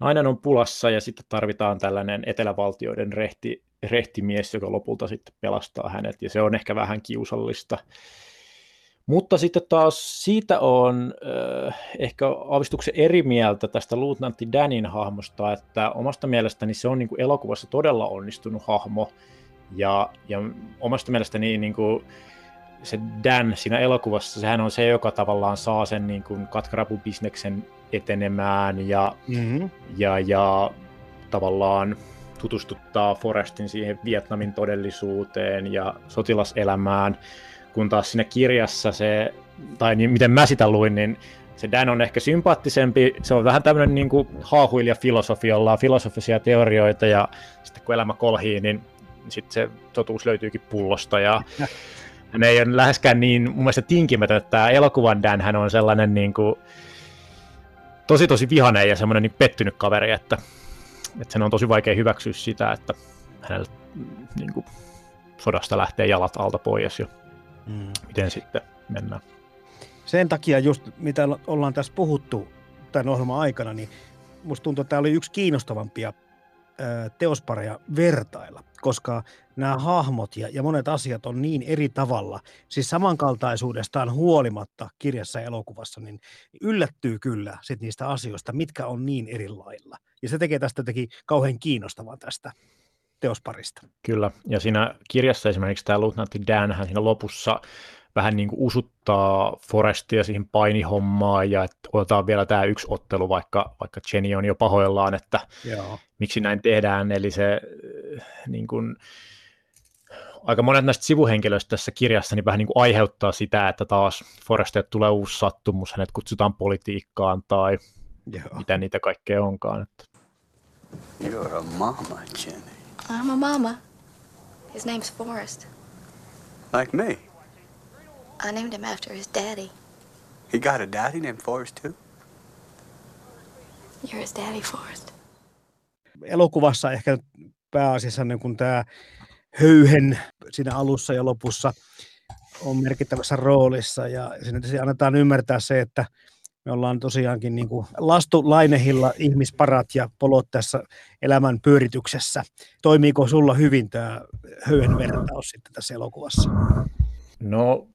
nainen on pulassa ja sitten tarvitaan tällainen etelävaltioiden rehti, rehtimies, joka lopulta sitten pelastaa hänet ja se on ehkä vähän kiusallista. Mutta sitten taas siitä on äh, ehkä aavistuksen eri mieltä tästä luutnantti Danin hahmosta, että omasta mielestäni se on niin kuin elokuvassa todella onnistunut hahmo. Ja, ja omasta mielestäni niin kuin se Dan siinä elokuvassa, sehän on se, joka tavallaan saa sen niin kuin katkarapubisneksen etenemään ja, mm-hmm. ja, ja tavallaan tutustuttaa Forestin siihen Vietnamin todellisuuteen ja sotilaselämään kun taas siinä kirjassa se, tai niin, miten mä sitä luin, niin se Dan on ehkä sympaattisempi, se on vähän tämmöinen niin kuin haahuilija filosofi, jolla on filosofisia teorioita ja sitten kun elämä kolhii, niin sitten se totuus löytyykin pullosta ja hän ei ole läheskään niin mun mielestä tinkimätön, että tämä elokuvan Dan hän on sellainen niin kuin, tosi tosi vihainen ja semmoinen niin pettynyt kaveri, että, että sen on tosi vaikea hyväksyä sitä, että hänellä niin kuin, sodasta lähtee jalat alta pois ja mm. miten sitten mennään. Sen takia just, mitä ollaan tässä puhuttu tämän ohjelman aikana, niin musta tuntuu, että tämä oli yksi kiinnostavampia teospareja vertailla, koska nämä hahmot ja, ja monet asiat on niin eri tavalla, siis samankaltaisuudestaan huolimatta kirjassa ja elokuvassa, niin yllättyy kyllä sit niistä asioista, mitkä on niin eri lailla. Ja se tekee tästä teki kauhean kiinnostavan tästä teosparista. Kyllä, ja siinä kirjassa esimerkiksi tämä luutnantti Dan hän siinä lopussa vähän niin kuin usuttaa Forestia siihen painihommaan ja että otetaan vielä tämä yksi ottelu, vaikka, vaikka Jenny on jo pahoillaan, että Joo. miksi näin tehdään. Eli se äh, niin kuin, aika monet näistä sivuhenkilöistä tässä kirjassa niin vähän niin kuin aiheuttaa sitä, että taas Forestille tulee uusi sattumus, hänet kutsutaan politiikkaan tai Joo. mitä niitä kaikkea onkaan. Että. You're a mama, Jenny. I'm a mama. His name's Forrest. Like me. I named him after his daddy. He got a daddy named Forrest, too? You're his daddy, Forrest. Elokuvassa ehkä pääasiassa niin kuin tämä höyhen siinä alussa ja lopussa on merkittävässä roolissa ja siinä annetaan ymmärtää se, että me ollaan tosiaankin niin kuin lastulainehilla ihmisparat ja polot tässä elämän pyörityksessä. Toimiiko sulla hyvin tämä höyhen vertaus sitten tässä elokuvassa? No,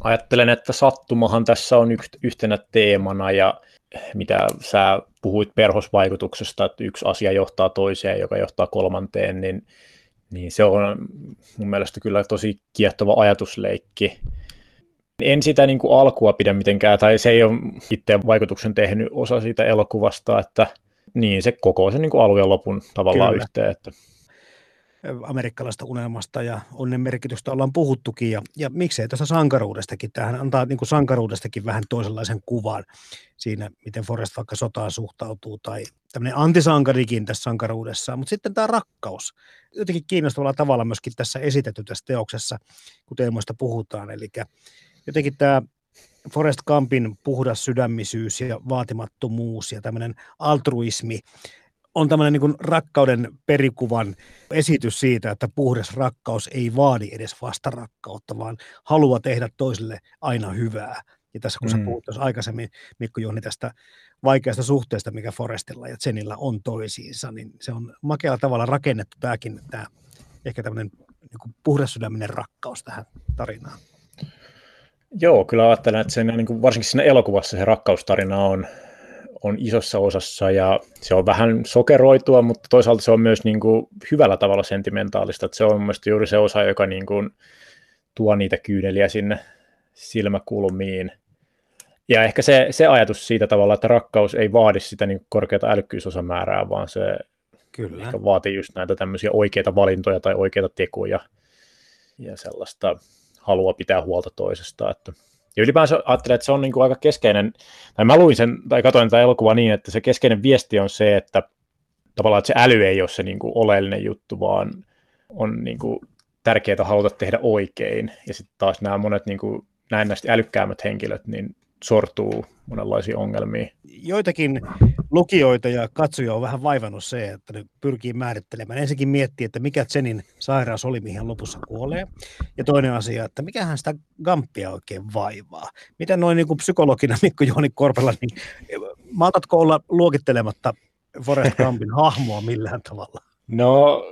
ajattelen, että sattumahan tässä on yhtenä teemana ja mitä sä puhuit perhosvaikutuksesta, että yksi asia johtaa toiseen, joka johtaa kolmanteen, niin, niin se on mun mielestä kyllä tosi kiehtova ajatusleikki. En sitä niin kuin alkua pidä mitenkään, tai se ei ole itse vaikutuksen tehnyt osa siitä elokuvasta, että niin se koko se niin kuin alun ja lopun tavallaan kyllä. yhteen. Että amerikkalaista unelmasta ja onnen merkitystä ollaan puhuttukin ja, ja miksei tässä sankaruudestakin, tähän antaa niin kuin sankaruudestakin vähän toisenlaisen kuvan siinä, miten Forrest vaikka sotaan suhtautuu tai tämmöinen antisankarikin tässä sankaruudessa, mutta sitten tämä rakkaus, jotenkin kiinnostavalla tavalla myöskin tässä esitetty tässä teoksessa, kun teemoista puhutaan, eli jotenkin tämä Forrest Gumpin puhdas sydämisyys ja vaatimattomuus ja tämmöinen altruismi on tämmöinen niin rakkauden perikuvan esitys siitä, että puhdas rakkaus ei vaadi edes vastarakkautta, vaan haluaa tehdä toiselle aina hyvää. Ja tässä kun mm. sä puhut aikaisemmin, Mikko Juhni, tästä vaikeasta suhteesta, mikä Forestilla ja Zenillä on toisiinsa, niin se on makealla tavalla rakennettu tämäkin, tämä ehkä tämmöinen niin puhdassydäminen rakkaus tähän tarinaan. Joo, kyllä ajattelen, että sen, niin kuin varsinkin siinä elokuvassa se rakkaustarina on, on isossa osassa ja se on vähän sokeroitua, mutta toisaalta se on myös niin kuin hyvällä tavalla sentimentaalista. Että se on mielestäni juuri se osa, joka niin kuin tuo niitä kyyneliä sinne silmäkulmiin. Ja ehkä se, se ajatus siitä tavalla, että rakkaus ei vaadi sitä niin korkeata älykkyysosamäärää, vaan se Kyllä. Ehkä vaatii just näitä tämmöisiä oikeita valintoja tai oikeita tekoja ja sellaista halua pitää huolta toisesta. Että ja ylipäänsä ajattelen, että se on niin kuin aika keskeinen, tai mä luin sen, tai katsoin tätä elokuvaa niin, että se keskeinen viesti on se, että tavallaan että se äly ei ole se niin kuin oleellinen juttu, vaan on niin kuin tärkeää haluta tehdä oikein. Ja sitten taas nämä monet niin kuin näennäisesti älykkäämmät henkilöt, niin sortuu monenlaisiin ongelmiin. Joitakin lukijoita ja katsoja on vähän vaivannut se, että ne pyrkii määrittelemään. Ensinnäkin miettii, että mikä Zenin sairaus oli, mihin lopussa kuolee. Ja toinen asia, että mikähän sitä Gamppia oikein vaivaa. Miten noin niin kuin psykologina Mikko Jooni Korpela, niin maltatko olla luokittelematta Forrest Gumpin hahmoa millään tavalla? No,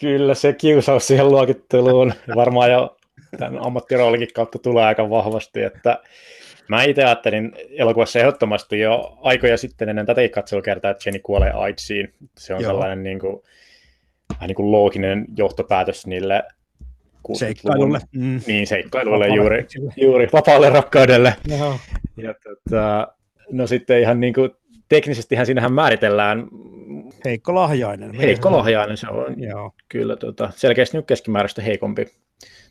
kyllä se kiusaus siihen luokitteluun varmaan jo tämän ammattiroolikin kautta tulee aika vahvasti, että Mä itse ajattelin elokuvassa ehdottomasti jo aikoja sitten ennen tätä katselukertaa, että Jenny kuolee AIDSiin. Se on Joo. sellainen niin kuin, vähän niin kuin looginen johtopäätös niille seikkailulle. Mm. Niin, seikkailulle juuri, juuri vapaalle rakkaudelle. Ja tota, no sitten ihan niin kuin, teknisesti siinähän määritellään Heikko lahjainen. Heikko lahjainen se on. Joo. Kyllä tota, selkeästi nyt keskimääräistä heikompi.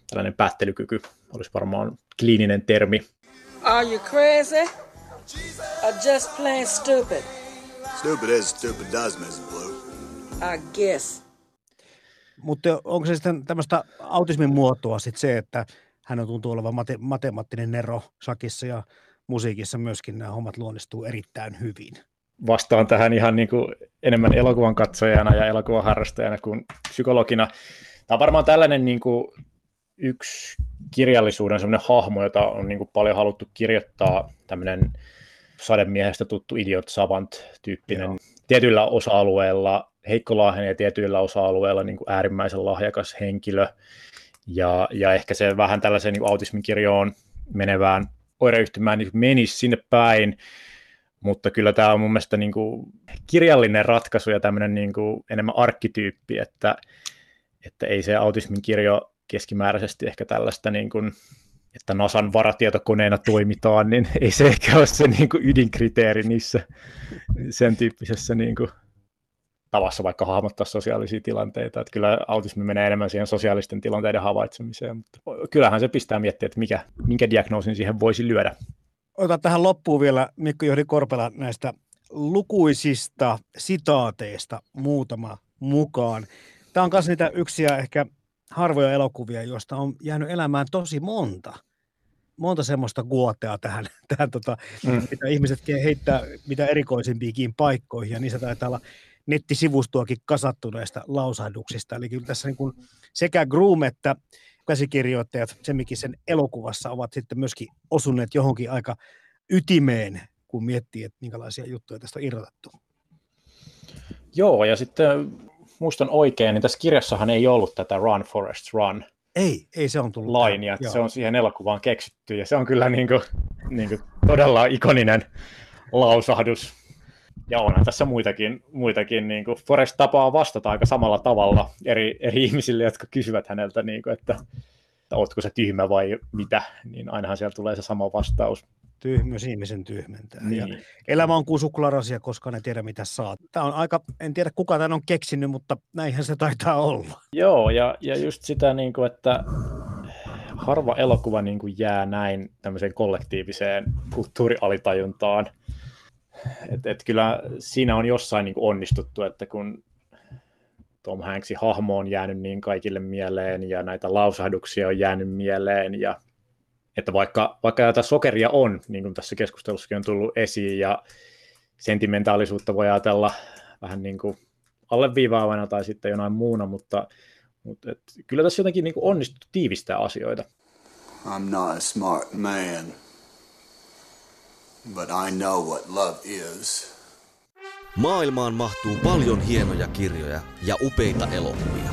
Tällainen päättelykyky olisi varmaan kliininen termi. Are you crazy? Or just plain stupid? Stupid is stupid does, Mrs. Blue. I guess. Mutta onko se sitten tämmöistä autismin muotoa sit se, että hän on tuntuu olevan mate- matemaattinen nero sakissa ja musiikissa myöskin nämä hommat luonnistuu erittäin hyvin? Vastaan tähän ihan niin kuin enemmän elokuvan katsojana ja elokuvan harrastajana kuin psykologina. Tämä on varmaan tällainen niin kuin yksi kirjallisuuden semmoinen hahmo, jota on niin paljon haluttu kirjoittaa, tämmöinen sademiehestä tuttu idiot savant tyyppinen Joo. tietyillä osa-alueilla, heikkolaahinen ja tietyillä osa-alueilla niin kuin äärimmäisen lahjakas henkilö. Ja, ja ehkä se vähän tällaiseen niin autismin kirjoon menevään oireyhtymään niin menisi sinne päin, mutta kyllä tämä on mun mielestä niin kuin kirjallinen ratkaisu ja tämmöinen niin kuin enemmän arkkityyppi, että, että ei se autismin kirjo keskimääräisesti ehkä tällaista, niin kuin, että NASAn varatietokoneena toimitaan, niin ei se ehkä ole se niin kuin ydinkriteeri niissä sen tyyppisessä niin kuin, tavassa vaikka hahmottaa sosiaalisia tilanteita. Että kyllä autismi menee enemmän siihen sosiaalisten tilanteiden havaitsemiseen, mutta kyllähän se pistää miettiä, että mikä, minkä diagnoosin siihen voisi lyödä. Ota tähän loppuun vielä Mikko Johdi Korpela näistä lukuisista sitaateista muutama mukaan. Tämä on myös niitä yksiä ehkä harvoja elokuvia, joista on jäänyt elämään tosi monta. Monta semmoista guotea tähän, tähän tota, mm. mitä ihmiset heittää mitä erikoisimpiinkin paikkoihin, ja niissä taitaa olla nettisivustoakin kasattuneista lausahduksista. Eli kyllä tässä niin kuin sekä Groom että käsikirjoittajat sen elokuvassa ovat sitten myöskin osuneet johonkin aika ytimeen, kun miettii, että minkälaisia juttuja tästä on irrotettu. Joo, ja sitten muistan oikein, niin tässä kirjassahan ei ollut tätä Run Forest Run. Ei, ei se on tullut. Lainia, se on siihen elokuvaan keksitty, ja se on kyllä niin kuin, niin kuin todella ikoninen lausahdus. Ja onhan tässä muitakin, muitakin niin kuin Forrest tapaa vastata aika samalla tavalla eri, eri ihmisille, jotka kysyvät häneltä, niin kuin, että, että ootko se tyhmä vai mitä, niin ainahan siellä tulee se sama vastaus. Tyhmyys ihmisen tyhmentää. Niin. Ja elämä on kuin suklaarasia, koska ne tiedä mitä saa. Tämä on aika, en tiedä kuka tämän on keksinyt, mutta näinhän se taitaa olla. Joo, ja, ja just sitä, niin kuin, että harva elokuva niin kuin jää näin tämmöiseen kollektiiviseen kulttuurialitajuntaan – et, et kyllä siinä on jossain niin kuin onnistuttu, että kun Tom Hanksin hahmo on jäänyt niin kaikille mieleen ja näitä lausahduksia on jäänyt mieleen ja että vaikka, vaikka tätä sokeria on, niin kuin tässä keskustelussakin on tullut esiin ja sentimentaalisuutta voi ajatella vähän niin kuin alleviivaavana tai sitten jonain muuna, mutta, mutta et, kyllä tässä jotenkin niin kuin onnistuttu tiivistää asioita. I'm not a smart man. But I know what love is. Maailmaan mahtuu paljon hienoja kirjoja ja upeita elokuvia.